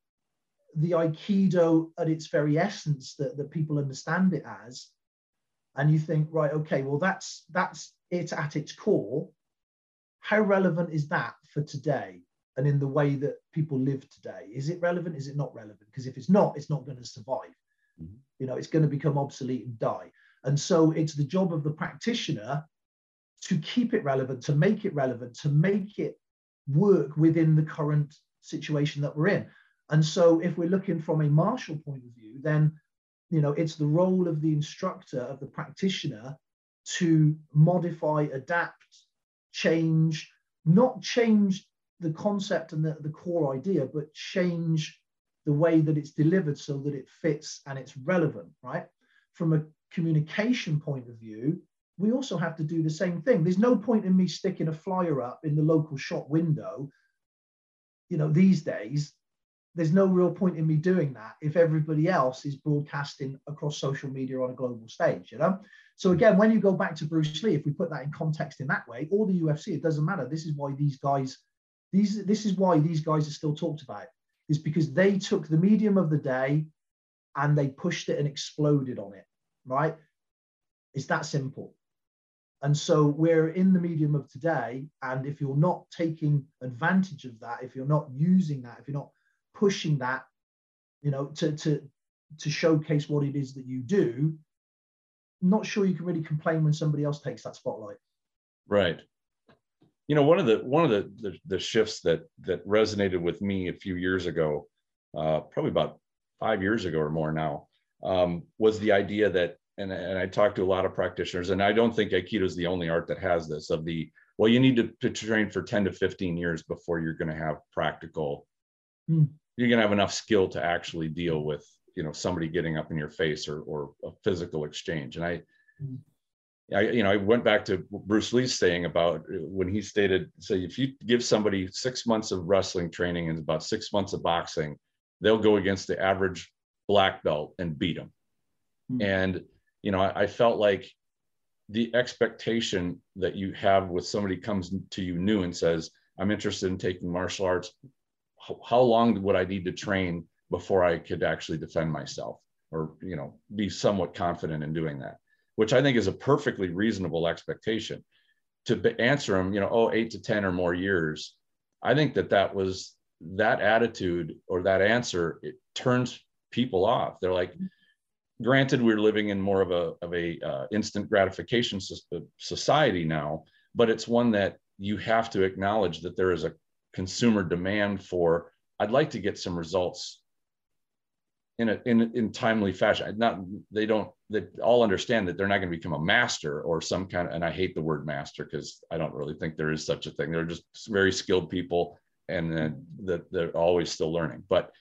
Speaker 3: the aikido at its very essence that, that people understand it as and you think right okay well that's that's it at its core how relevant is that for today and in the way that people live today is it relevant? Is it not relevant? Because if it's not it's not going to survive. Mm-hmm. you know it's going to become obsolete and die. And so it's the job of the practitioner to keep it relevant to make it relevant to make it work within the current situation that we're in. And so if we're looking from a martial point of view then you know it's the role of the instructor of the practitioner to modify adapt change not change the concept and the, the core idea but change the way that it's delivered so that it fits and it's relevant right from a communication point of view we also have to do the same thing there's no point in me sticking a flyer up in the local shop window you know these days there's no real point in me doing that if everybody else is broadcasting across social media on a global stage, you know? So again, when you go back to Bruce Lee, if we put that in context in that way, or the UFC, it doesn't matter. This is why these guys, these this is why these guys are still talked about, is because they took the medium of the day and they pushed it and exploded on it, right? It's that simple. And so we're in the medium of today. And if you're not taking advantage of that, if you're not using that, if you're not pushing that, you know, to to to showcase what it is that you do, I'm not sure you can really complain when somebody else takes that spotlight.
Speaker 2: Right. You know, one of the one of the the, the shifts that that resonated with me a few years ago, uh, probably about five years ago or more now, um, was the idea that, and, and I talked to a lot of practitioners, and I don't think Aikido is the only art that has this of the well, you need to, to train for 10 to 15 years before you're going to have practical mm you're going to have enough skill to actually deal with you know somebody getting up in your face or or a physical exchange and i mm-hmm. I, you know, I went back to Bruce Lee's saying about uh, when he stated, say, if you give somebody six months of wrestling training and about six months of boxing, they'll go against the average black belt and beat them. Mm-hmm. And, you know, I, I, felt like the expectation that you have with somebody comes to you new and says, I'm interested in taking martial arts how long would I need to train before I could actually defend myself or, you know, be somewhat confident in doing that, which I think is a perfectly reasonable expectation to answer them, you know, oh, eight to 10 or more years. I think that that was that attitude or that answer, it turns people off. They're like, granted, we're living in more of a, of a uh, instant gratification society now, but it's one that you have to acknowledge that there is a consumer demand for i'd like to get some results in a in in timely fashion. Not they don't they all understand that they're not going to become a master or some kind of. And I hate the word master because I don't really think there is such a thing. They're just very skilled people, and that they're always still learning. But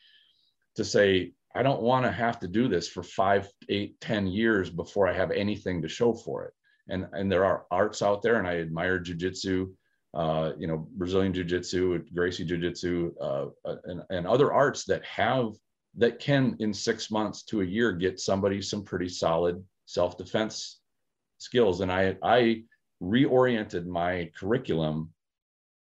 Speaker 2: to say I don't want to have to do this for five, eight, ten years before I have anything to show for it. And and there are arts out there, and I admire jujitsu uh, you know, Brazilian Jiu Jitsu, Gracie Jiu Jitsu, uh, and, and other arts that have that can in six months to a year get somebody some pretty solid self-defense skills. And i i reoriented my curriculum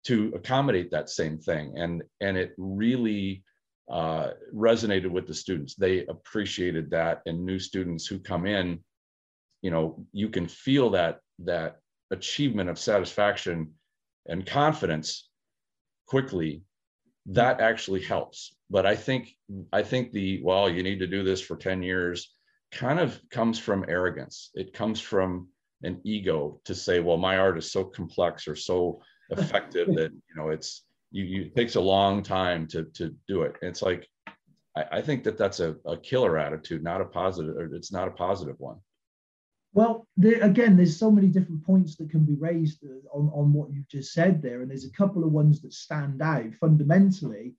Speaker 2: to accommodate that same thing. And and it really uh, resonated with the students. They appreciated that. And new students who come in you know you can feel that that achievement of satisfaction and confidence quickly that actually helps. But i think i think the well you need to do this for 10 years kind of comes from arrogance. It comes from an ego to say well my art is so complex or so effective that you know it's you, you it takes a long time to to do it. It's like i, I think that that's a, a killer attitude not a positive or it's not a positive one.
Speaker 3: Well, there, again, there's so many different points that can be raised uh, on, on what you've just said there, and there's a couple of ones that stand out fundamentally.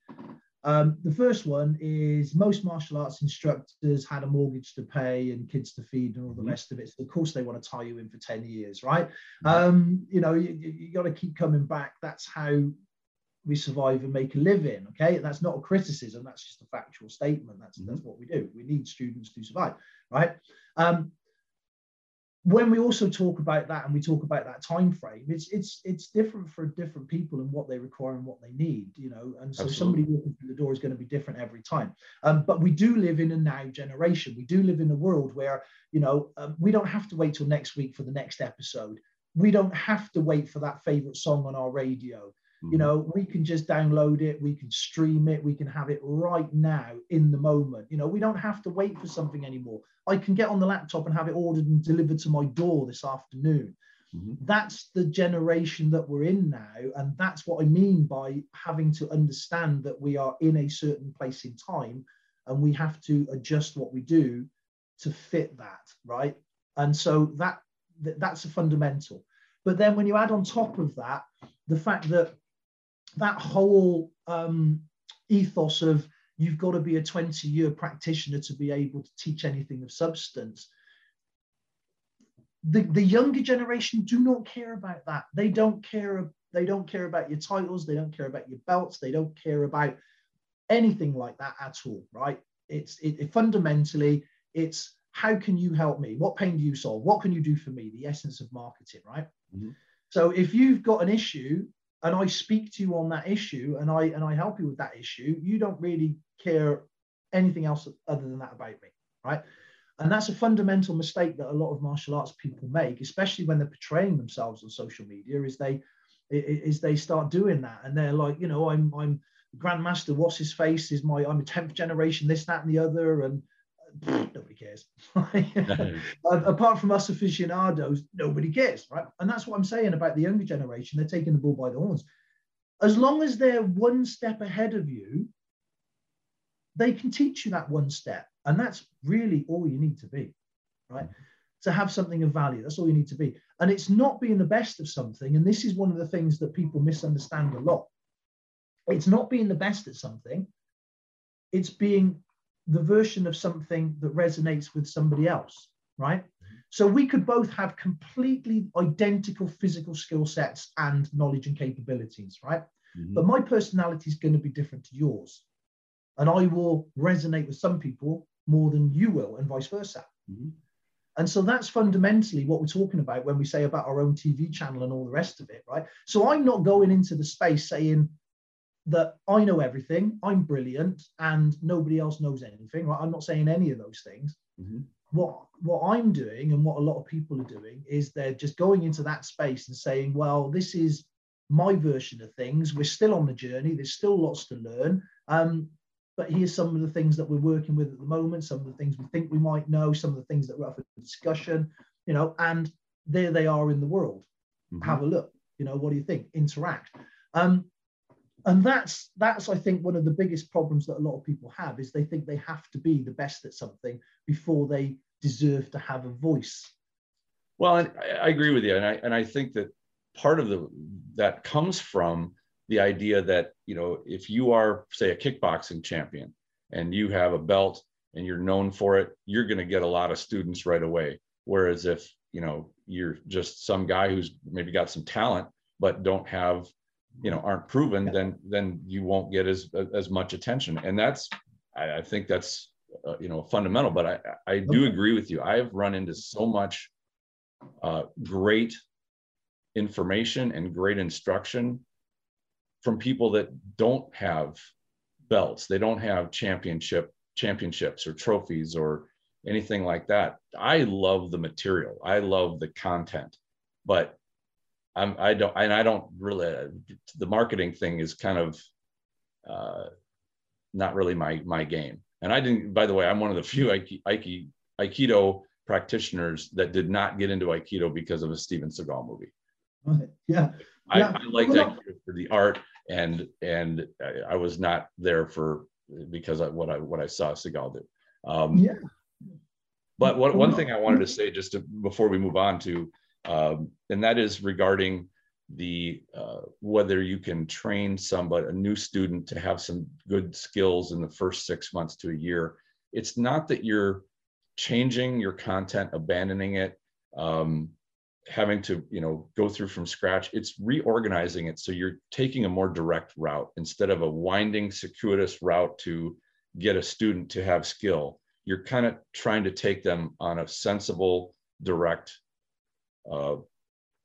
Speaker 3: Um, the first one is most martial arts instructors had a mortgage to pay and kids to feed and all the mm-hmm. rest of it. So of course they want to tie you in for 10 years, right? Mm-hmm. Um, you know, you, you got to keep coming back. That's how we survive and make a living. Okay. That's not a criticism. That's just a factual statement. That's, mm-hmm. that's what we do. We need students to survive, right? Um, when we also talk about that and we talk about that time frame it's it's it's different for different people and what they require and what they need you know and so Absolutely. somebody walking through the door is going to be different every time. Um, but we do live in a now generation. We do live in a world where you know um, we don't have to wait till next week for the next episode. We don't have to wait for that favorite song on our radio you mm-hmm. know we can just download it we can stream it we can have it right now in the moment. You know we don't have to wait for something anymore. I can get on the laptop and have it ordered and delivered to my door this afternoon. Mm-hmm. that's the generation that we're in now and that's what i mean by having to understand that we are in a certain place in time and we have to adjust what we do to fit that right? And so that that's a fundamental. But then when you add on top of that the fact that that whole um, ethos of you've got to be a 20 year practitioner to be able to teach anything of substance. The, the younger generation do not care about that. They don't care. They don't care about your titles. They don't care about your belts. They don't care about anything like that at all. Right? It's it, it fundamentally it's how can you help me? What pain do you solve? What can you do for me? The essence of marketing, right? Mm-hmm. So if you've got an issue and I speak to you on that issue and I and I help you with that issue, you don't really care anything else other than that about me, right? And that's a fundamental mistake that a lot of martial arts people make, especially when they're portraying themselves on social media, is they is they start doing that and they're like, you know, I'm I'm grandmaster, what's his face? Is my I'm a 10th generation, this, that, and the other, and nobody cares. Uh, apart from us aficionados, nobody cares, right? And that's what I'm saying about the younger generation. They're taking the bull by the horns. As long as they're one step ahead of you, they can teach you that one step. And that's really all you need to be, right? To have something of value. That's all you need to be. And it's not being the best of something. And this is one of the things that people misunderstand a lot. It's not being the best at something, it's being the version of something that resonates with somebody else, right? So we could both have completely identical physical skill sets and knowledge and capabilities, right? Mm-hmm. But my personality is going to be different to yours. And I will resonate with some people more than you will, and vice versa. Mm-hmm. And so that's fundamentally what we're talking about when we say about our own TV channel and all the rest of it, right? So I'm not going into the space saying, that I know everything, I'm brilliant, and nobody else knows anything. Right? I'm not saying any of those things. Mm-hmm. What what I'm doing and what a lot of people are doing is they're just going into that space and saying, well, this is my version of things. We're still on the journey. There's still lots to learn. Um, but here's some of the things that we're working with at the moment. Some of the things we think we might know. Some of the things that we're up for discussion. You know, and there they are in the world. Mm-hmm. Have a look. You know, what do you think? Interact. Um, and that's that's I think one of the biggest problems that a lot of people have is they think they have to be the best at something before they deserve to have a voice.
Speaker 2: Well, I agree with you, and I and I think that part of the that comes from the idea that you know if you are say a kickboxing champion and you have a belt and you're known for it, you're going to get a lot of students right away. Whereas if you know you're just some guy who's maybe got some talent but don't have you know aren't proven then then you won't get as as much attention. And that's i, I think that's uh, you know fundamental but i i do agree with you. I've run into so much uh, great information and great instruction from people that don't have belts. They don't have championship championships or trophies or anything like that. I love the material. I love the content. But I'm, I don't, and I don't really, the marketing thing is kind of uh, not really my, my game. And I didn't, by the way, I'm one of the few Aikido, Aikido practitioners that did not get into Aikido because of a Steven Seagal movie.
Speaker 3: Right. Yeah.
Speaker 2: I, yeah. I liked well, Aikido for the art and, and I was not there for, because of what I, what I saw Seagal do. Um, yeah. But what, one thing I wanted to say just to, before we move on to um, and that is regarding the uh, whether you can train somebody, a new student, to have some good skills in the first six months to a year. It's not that you're changing your content, abandoning it, um, having to you know go through from scratch. It's reorganizing it so you're taking a more direct route instead of a winding, circuitous route to get a student to have skill. You're kind of trying to take them on a sensible, direct uh,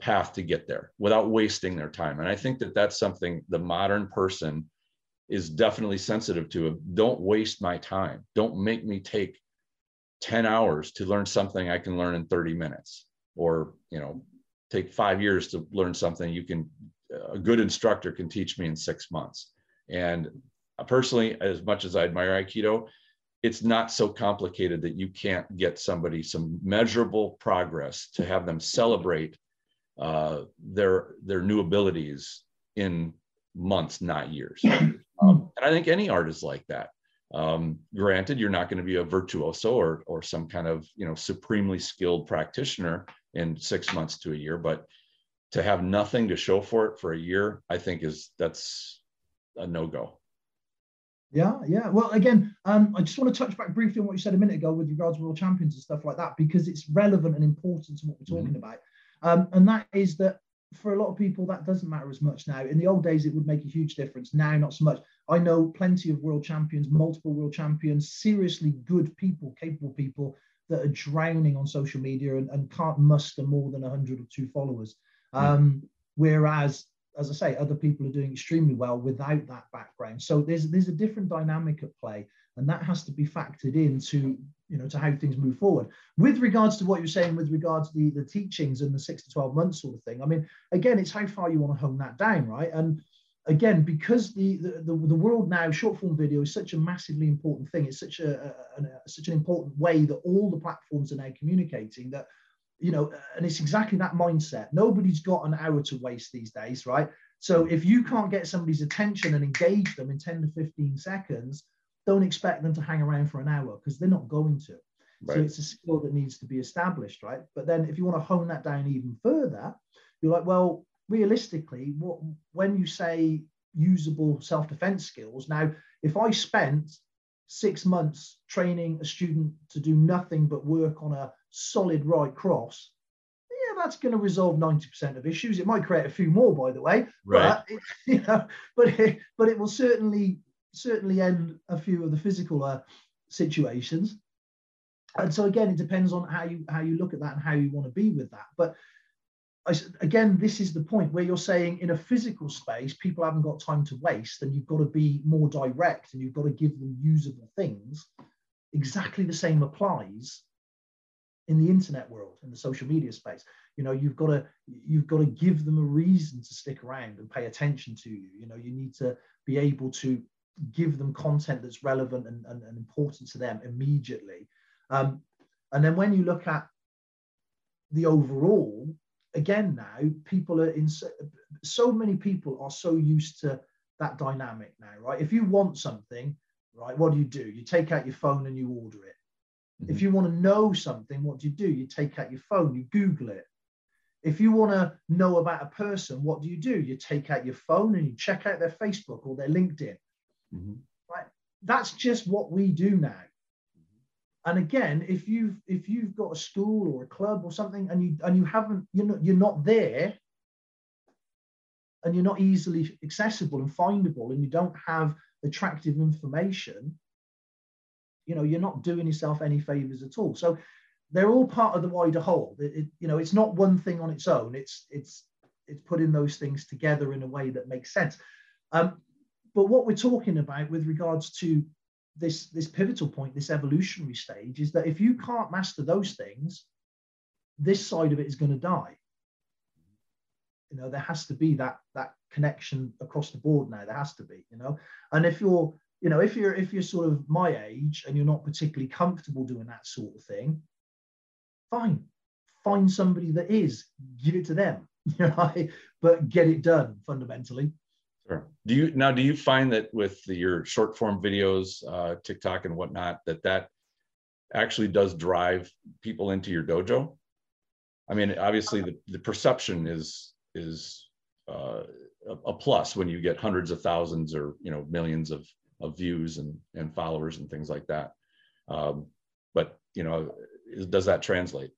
Speaker 2: path to get there without wasting their time. And I think that that's something the modern person is definitely sensitive to. Don't waste my time. Don't make me take 10 hours to learn something I can learn in 30 minutes or, you know, take five years to learn something you can, a good instructor can teach me in six months. And personally, as much as I admire Aikido, it's not so complicated that you can't get somebody some measurable progress to have them celebrate uh, their their new abilities in months, not years. Um, and I think any art is like that. Um, granted, you're not going to be a virtuoso or or some kind of you know supremely skilled practitioner in six months to a year, but to have nothing to show for it for a year, I think is that's a no go.
Speaker 3: Yeah, yeah. Well, again, um, I just want to touch back briefly on what you said a minute ago with regards to world champions and stuff like that, because it's relevant and important to what we're talking mm-hmm. about. Um, and that is that for a lot of people, that doesn't matter as much now. In the old days, it would make a huge difference. Now, not so much. I know plenty of world champions, multiple world champions, seriously good people, capable people that are drowning on social media and, and can't muster more than 100 or two followers. Mm-hmm. Um, whereas as I say, other people are doing extremely well without that background. So there's there's a different dynamic at play, and that has to be factored into you know to how things move forward. With regards to what you're saying, with regards to the the teachings and the six to twelve months sort of thing. I mean, again, it's how far you want to hone that down, right? And again, because the the, the, the world now short form video is such a massively important thing. It's such a, a, a such an important way that all the platforms are now communicating that you know, and it's exactly that mindset. Nobody's got an hour to waste these days, right? So mm. if you can't get somebody's attention and engage them in 10 to 15 seconds, don't expect them to hang around for an hour because they're not going to. Right. So it's a skill that needs to be established, right? But then if you want to hone that down even further, you're like, well, realistically, what when you say usable self-defense skills, now if I spent six months training a student to do nothing but work on a solid right cross, yeah, that's going to resolve 90% of issues. It might create a few more, by the way, right. but it, you know, but it, but it will certainly certainly end a few of the physical uh, situations. And so again, it depends on how you how you look at that and how you want to be with that. But I, again, this is the point where you're saying in a physical space, people haven't got time to waste, and you've got to be more direct, and you've got to give them usable things. Exactly the same applies in the internet world in the social media space. You know you've got to you've got to give them a reason to stick around and pay attention to you. You know you need to be able to give them content that's relevant and, and, and important to them immediately. Um, and then when you look at the overall again now people are in so, so many people are so used to that dynamic now, right? If you want something, right, what do you do? You take out your phone and you order it. Mm-hmm. If you want to know something, what do you do? You take out your phone, you Google it. If you want to know about a person, what do you do? You take out your phone and you check out their Facebook or their LinkedIn. Mm-hmm. Right? That's just what we do now. And again, if you've if you've got a school or a club or something and you and you haven't, you're not you're not there and you're not easily accessible and findable and you don't have attractive information, you know, you're not doing yourself any favors at all. So they're all part of the wider whole. It, it, you know, it's not one thing on its own. It's it's it's putting those things together in a way that makes sense. Um, but what we're talking about with regards to this this pivotal point, this evolutionary stage, is that if you can't master those things, this side of it is going to die. You know, there has to be that that connection across the board now. There has to be, you know. And if you're, you know, if you're if you're sort of my age and you're not particularly comfortable doing that sort of thing, fine. Find somebody that is, give it to them, you know, but get it done fundamentally.
Speaker 2: Sure. Do you now? Do you find that with the, your short form videos, uh, TikTok and whatnot, that that actually does drive people into your dojo? I mean, obviously, the, the perception is is uh, a, plus when you get hundreds of thousands or you know millions of of views and and followers and things like that. Um, but you know, is, does that translate?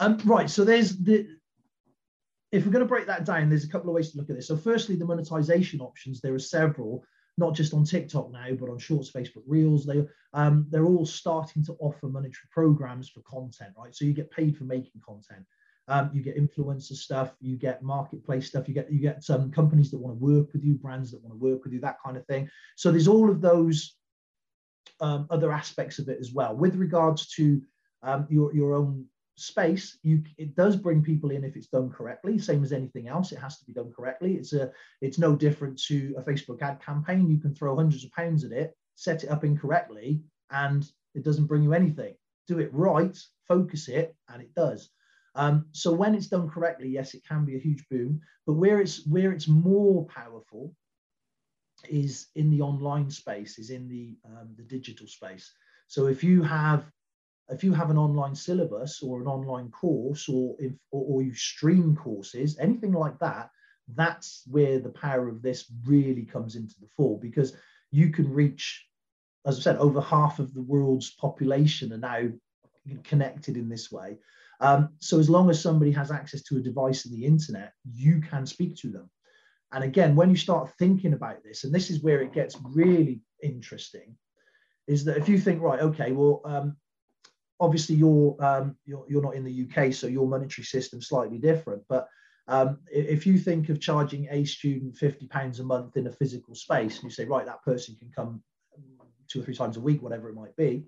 Speaker 3: Um, right. So there's the if we're going to break that down, there's a couple of ways to look at this. So, firstly, the monetization options. There are several, not just on TikTok now, but on Shorts, Facebook Reels. They um, they're all starting to offer monetary programs for content, right? So you get paid for making content. Um, you get influencer stuff, you get marketplace stuff, you get you get some companies that want to work with you, brands that want to work with you, that kind of thing. So there's all of those um, other aspects of it as well. With regards to um, your your own space you it does bring people in if it's done correctly same as anything else it has to be done correctly. It's a it's no different to a facebook ad campaign you can throw hundreds of pounds at it set it up incorrectly and it doesn't bring you anything. Do it right focus it and it does. Um, so when it's done correctly yes it can be a huge boom but where it's where it's more powerful is in the online space is in the um, the digital space. So if you have if you have an online syllabus or an online course or if or, or, you stream courses anything like that that's where the power of this really comes into the fore because you can reach as i said over half of the world's population are now connected in this way. Um, so as long as somebody has access to a device in the internet you can speak to them. And again when you start thinking about this and this is where it gets really interesting is that if you think right okay well um, obviously you're, um, you're you're not in the UK, so your monetary system slightly different. But um, if you think of charging a student fifty pounds a month in a physical space, and you say, right, that person can come two or three times a week, whatever it might be,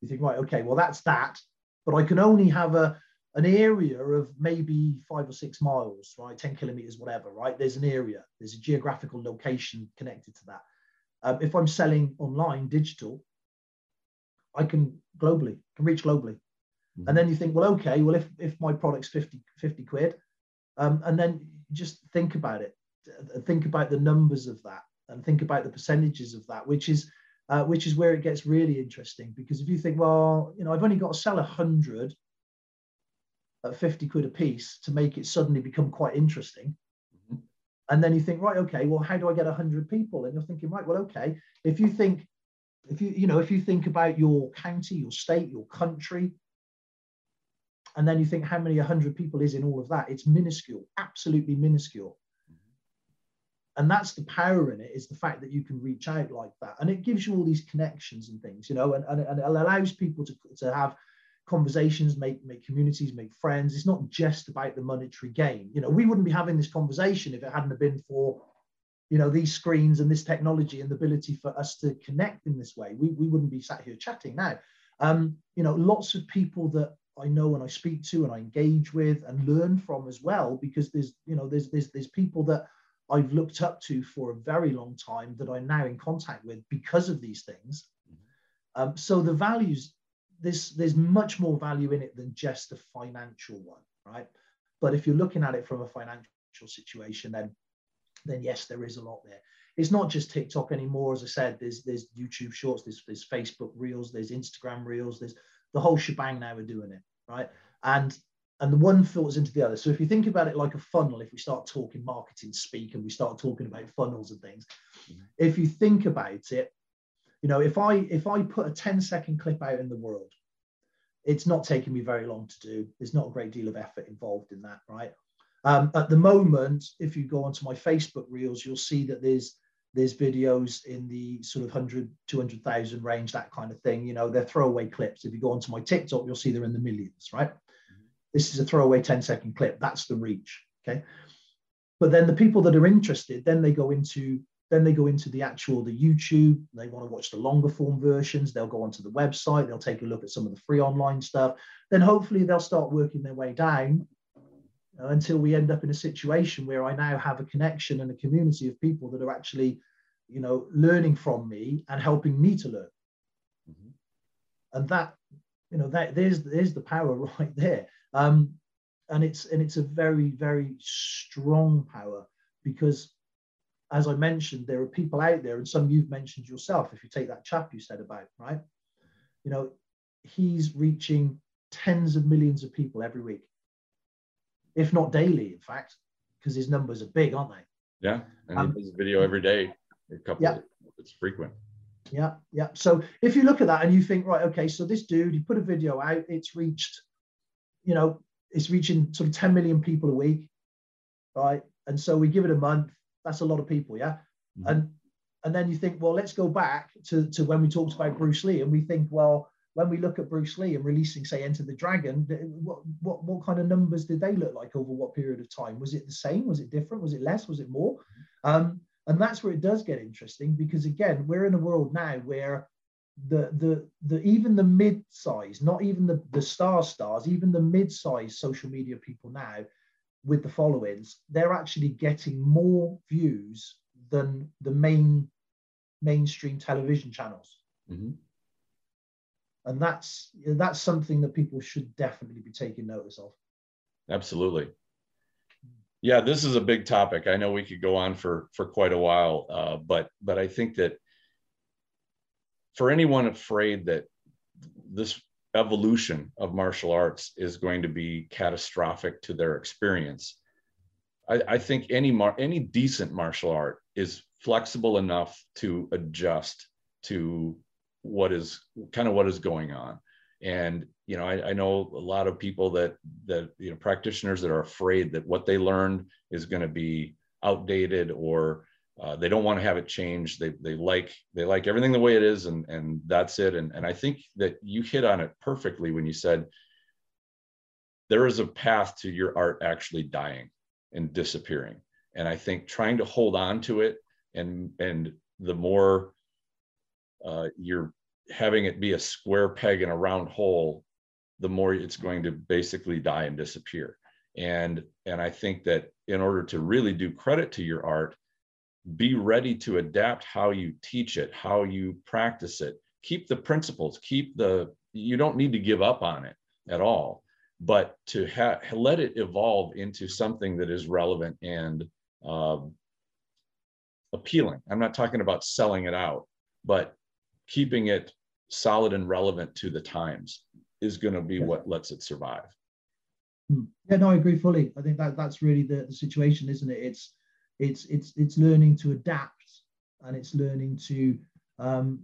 Speaker 3: you think, right, okay, well that's that, but I can only have a an area of maybe five or six miles, right, ten kilometers, whatever, right? There's an area, there's a geographical location connected to that. Um, if I'm selling online, digital, I can globally, can reach globally. Mm-hmm. And then you think, well, okay, well, if, if my product's 50, 50 quid, um, and then just think about it, think about the numbers of that and think about the percentages of that, which is, uh, which is where it gets really interesting. Because if you think, well, you know, I've only got to sell a hundred at 50 quid a piece to make it suddenly become quite interesting. Mm-hmm. And then you think, right, okay, well, how do I get 100 people? And you're thinking, right, well, okay, if you think if you you know if you think about your county your state your country and then you think how many 100 people is in all of that it's minuscule absolutely minuscule. Mm-hmm. and that's the power in it is the fact that you can reach out like that. And it gives you all these connections and things you know and, and, and it allows people to, to have conversations make make communities make friends. It's not just about the monetary gain. You know we wouldn't be having this conversation if it hadn't been for you know these screens and this technology and the ability for us to connect in this way we, we wouldn't be sat here chatting now. Um, you know lots of people that i know and i speak to and i engage with and learn from as well because there's you know there's there's, there's people that i've looked up to for a very long time that i'm now in contact with because of these things. Mm-hmm. um, so the values this there's much more value in it than just a financial one right? But if you're looking at it from a financial situation then then yes, there is a lot there. it's not just TikTok anymore. As I said, there's there's YouTube Shorts, there's there's Facebook Reels, there's Instagram Reels, there's the whole shebang now. We're doing it right, and and the one filters into the other. So if you think about it like a funnel, if we start talking marketing speak and we start talking about funnels and things, mm-hmm. if you think about it, you know, if I if I put a 10 second clip out in the world, it's not taking me very long to do. There's not a great deal of effort involved in that, right? Um, at the moment, if you go onto my Facebook reels, you'll see that there's there's videos in the sort of 100 200,000 range that kind of thing you know they're throwaway clips if you go onto my tiktok you'll see they're in the millions right this is a throwaway 10 second clip. That's the reach. Okay. But then the people that are interested, then they go into then they go into the actual the YouTube. They want to watch the longer form versions. They'll go onto the website. They'll take a look at some of the free online stuff. Then hopefully they'll start working their way down uh, until we end up in a situation where I now have a connection and a community of people that are actually, you know, learning from me and helping me to learn. Mm-hmm. And that, you know, that there's there's the power right there. Um, and it's and it's a very very strong power because as i mentioned there are people out there and some you've mentioned yourself if you take that chap you said about right you know he's reaching tens of millions of people every week if not daily in fact because his numbers are big aren't they
Speaker 2: yeah and um, he does a video every day a couple yeah. Of, it's frequent
Speaker 3: yeah yeah so if you look at that and you think right okay so this dude he put a video out it's reached you know, it's reaching sort of 10 million people a week, right? And so we give it a month. That's a lot of people, yeah. Mm-hmm. And and then you think, well, let's go back to, to when we talked about Bruce Lee, and we think, well, when we look at Bruce Lee and releasing, say, Enter the Dragon, what what what kind of numbers did they look like over what period of time? Was it the same? Was it different? Was it less? Was it more? Mm-hmm. Um, and that's where it does get interesting because again, we're in a world now where the the the even the mid-size, not even the the star stars, even the mid-size social media people now with the followings, they're actually getting more views than the main mainstream television channels. Mm-hmm. And that's that's something that people should definitely be taking notice of.
Speaker 2: Absolutely. Yeah, this is a big topic. I know we could go on for for quite a while, uh, but but I think that for anyone afraid that this evolution of martial arts is going to be catastrophic to their experience, I, I think any mar- any decent martial art is flexible enough to adjust to what is kind of what is going on. And you know, I, I, know a lot of people that that you know practitioners that are afraid that what they learned is going to be outdated or uh, they don't want to have it changed. They, they like they like everything the way it is, and and that's it. And and I think that you hit on it perfectly when you said there is a path to your art actually dying and disappearing. And I think trying to hold on to it and and the more uh, you're having it be a square peg in a round hole, the more it's going to basically die and disappear. And and I think that in order to really do credit to your art be ready to adapt how you teach it, how you practice it. Keep the principles, keep the, you don't need to give up on it at all, but to ha- let it evolve into something that is relevant and um, appealing. I'm not talking about selling it out, but keeping it solid and relevant to the times is going to be what lets it survive.
Speaker 3: Hmm. Yeah, no, I agree fully. I think that that's really the, the situation, isn't it? It's it's it's it's learning to adapt and it's learning to um,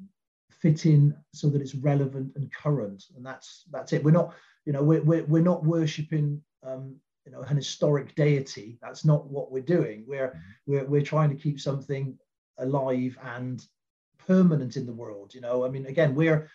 Speaker 3: fit in so that it's relevant and current and that's that's it we're not you know we're, we're, we're not worshiping um, you know an historic deity that's not what we're doing we're mm-hmm. we're, we're trying to keep something alive and permanent in the world you know i mean again we're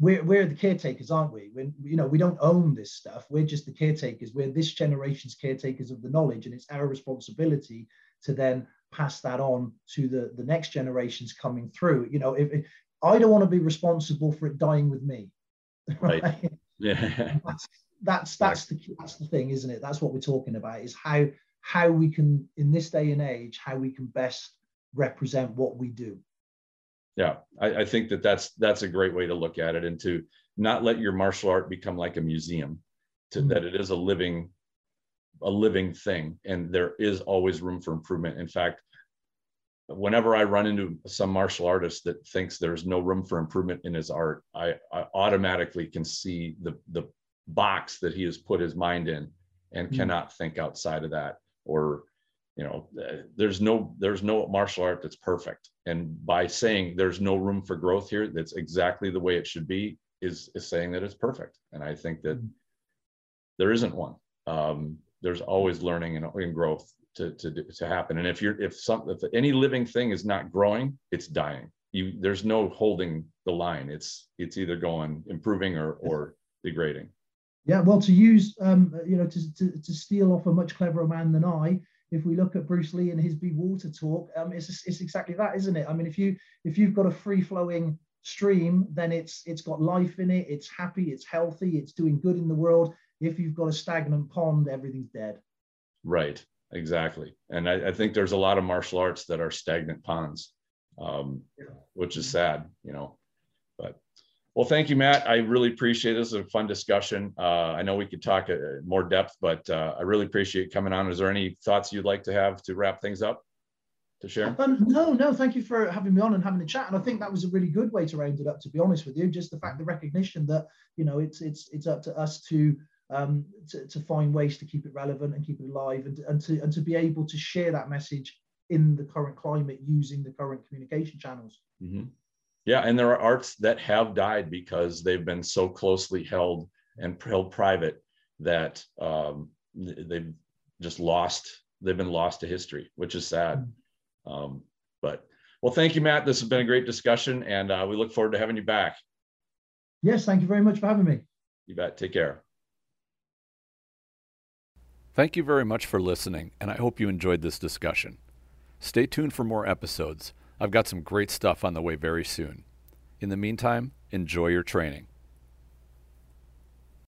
Speaker 3: we're, we're the caretakers aren't we when you know we don't own this stuff we're just the caretakers we're this generation's caretakers of the knowledge and it's our responsibility to then pass that on to the, the next generations coming through. You know, if, if I don't want to be responsible for it dying with me.
Speaker 2: Right. right?
Speaker 3: Yeah. That's that's that's the that's the thing, isn't it? That's what we're talking about is how how we can in this day and age how we can best represent what we do.
Speaker 2: Yeah, I, I think that that's that's a great way to look at it and to not let your martial art become like a museum, to mm. that it is a living a living thing and there is always room for improvement in fact whenever I run into some martial artist that thinks there's no room for improvement in his art, I, I automatically can see the the box that he has put his mind in and mm. cannot think outside of that or you know there's no there's no martial art that's perfect and by saying there's no room for growth here that's exactly the way it should be is is saying that it's perfect and i think that mm. there isn't one um, there's always learning and, and growth to, to, to happen. And if you're, if some, if any living thing is not growing, it's dying. You, there's no holding the line. It's, it's either going improving or, or degrading.
Speaker 3: Yeah. Well, to use, um, you know, to, to, to steal off a much cleverer man than I, if we look at Bruce Lee and his Be Water talk, um, it's, it's exactly that, isn't it? I mean, if you, if you've got a free flowing stream, then it's, it's got life in it. It's happy, it's healthy, it's doing good in the world. If you've got a stagnant pond, everything's dead.
Speaker 2: Right exactly. And I, I, think there's a lot of martial arts that are stagnant ponds, um, which is sad, you know. But well, thank you, Matt. I really appreciate this. This is a fun discussion. Uh, I know we could talk uh, more depth, but uh, I really appreciate coming on. Is there any thoughts you'd like to have to wrap things up? To share?
Speaker 3: Um, no, no. Thank you for having me on and having a chat. And I think that was a really good way to round it up. To be honest with you, just the fact, the recognition that you know it's it's it's up to us to um, to, to find ways to keep it relevant and keep it alive and, and, to, and to be able to share that message in the current climate using the current communication channels.
Speaker 2: Mm-hmm. Yeah, and there are arts that have died because they've been so closely held and held private that um, they've just lost. They've been lost to history, which is sad. Mm-hmm. Um, but well, thank you, Matt. This has been a great discussion, and uh, we look forward to having you back.
Speaker 3: Yes, thank you very much for having me.
Speaker 2: You bet. Take care.
Speaker 1: Thank you very much for listening, and I hope you enjoyed this discussion. Stay tuned for more episodes. I've got some great stuff on the way very soon. In the meantime, enjoy your training.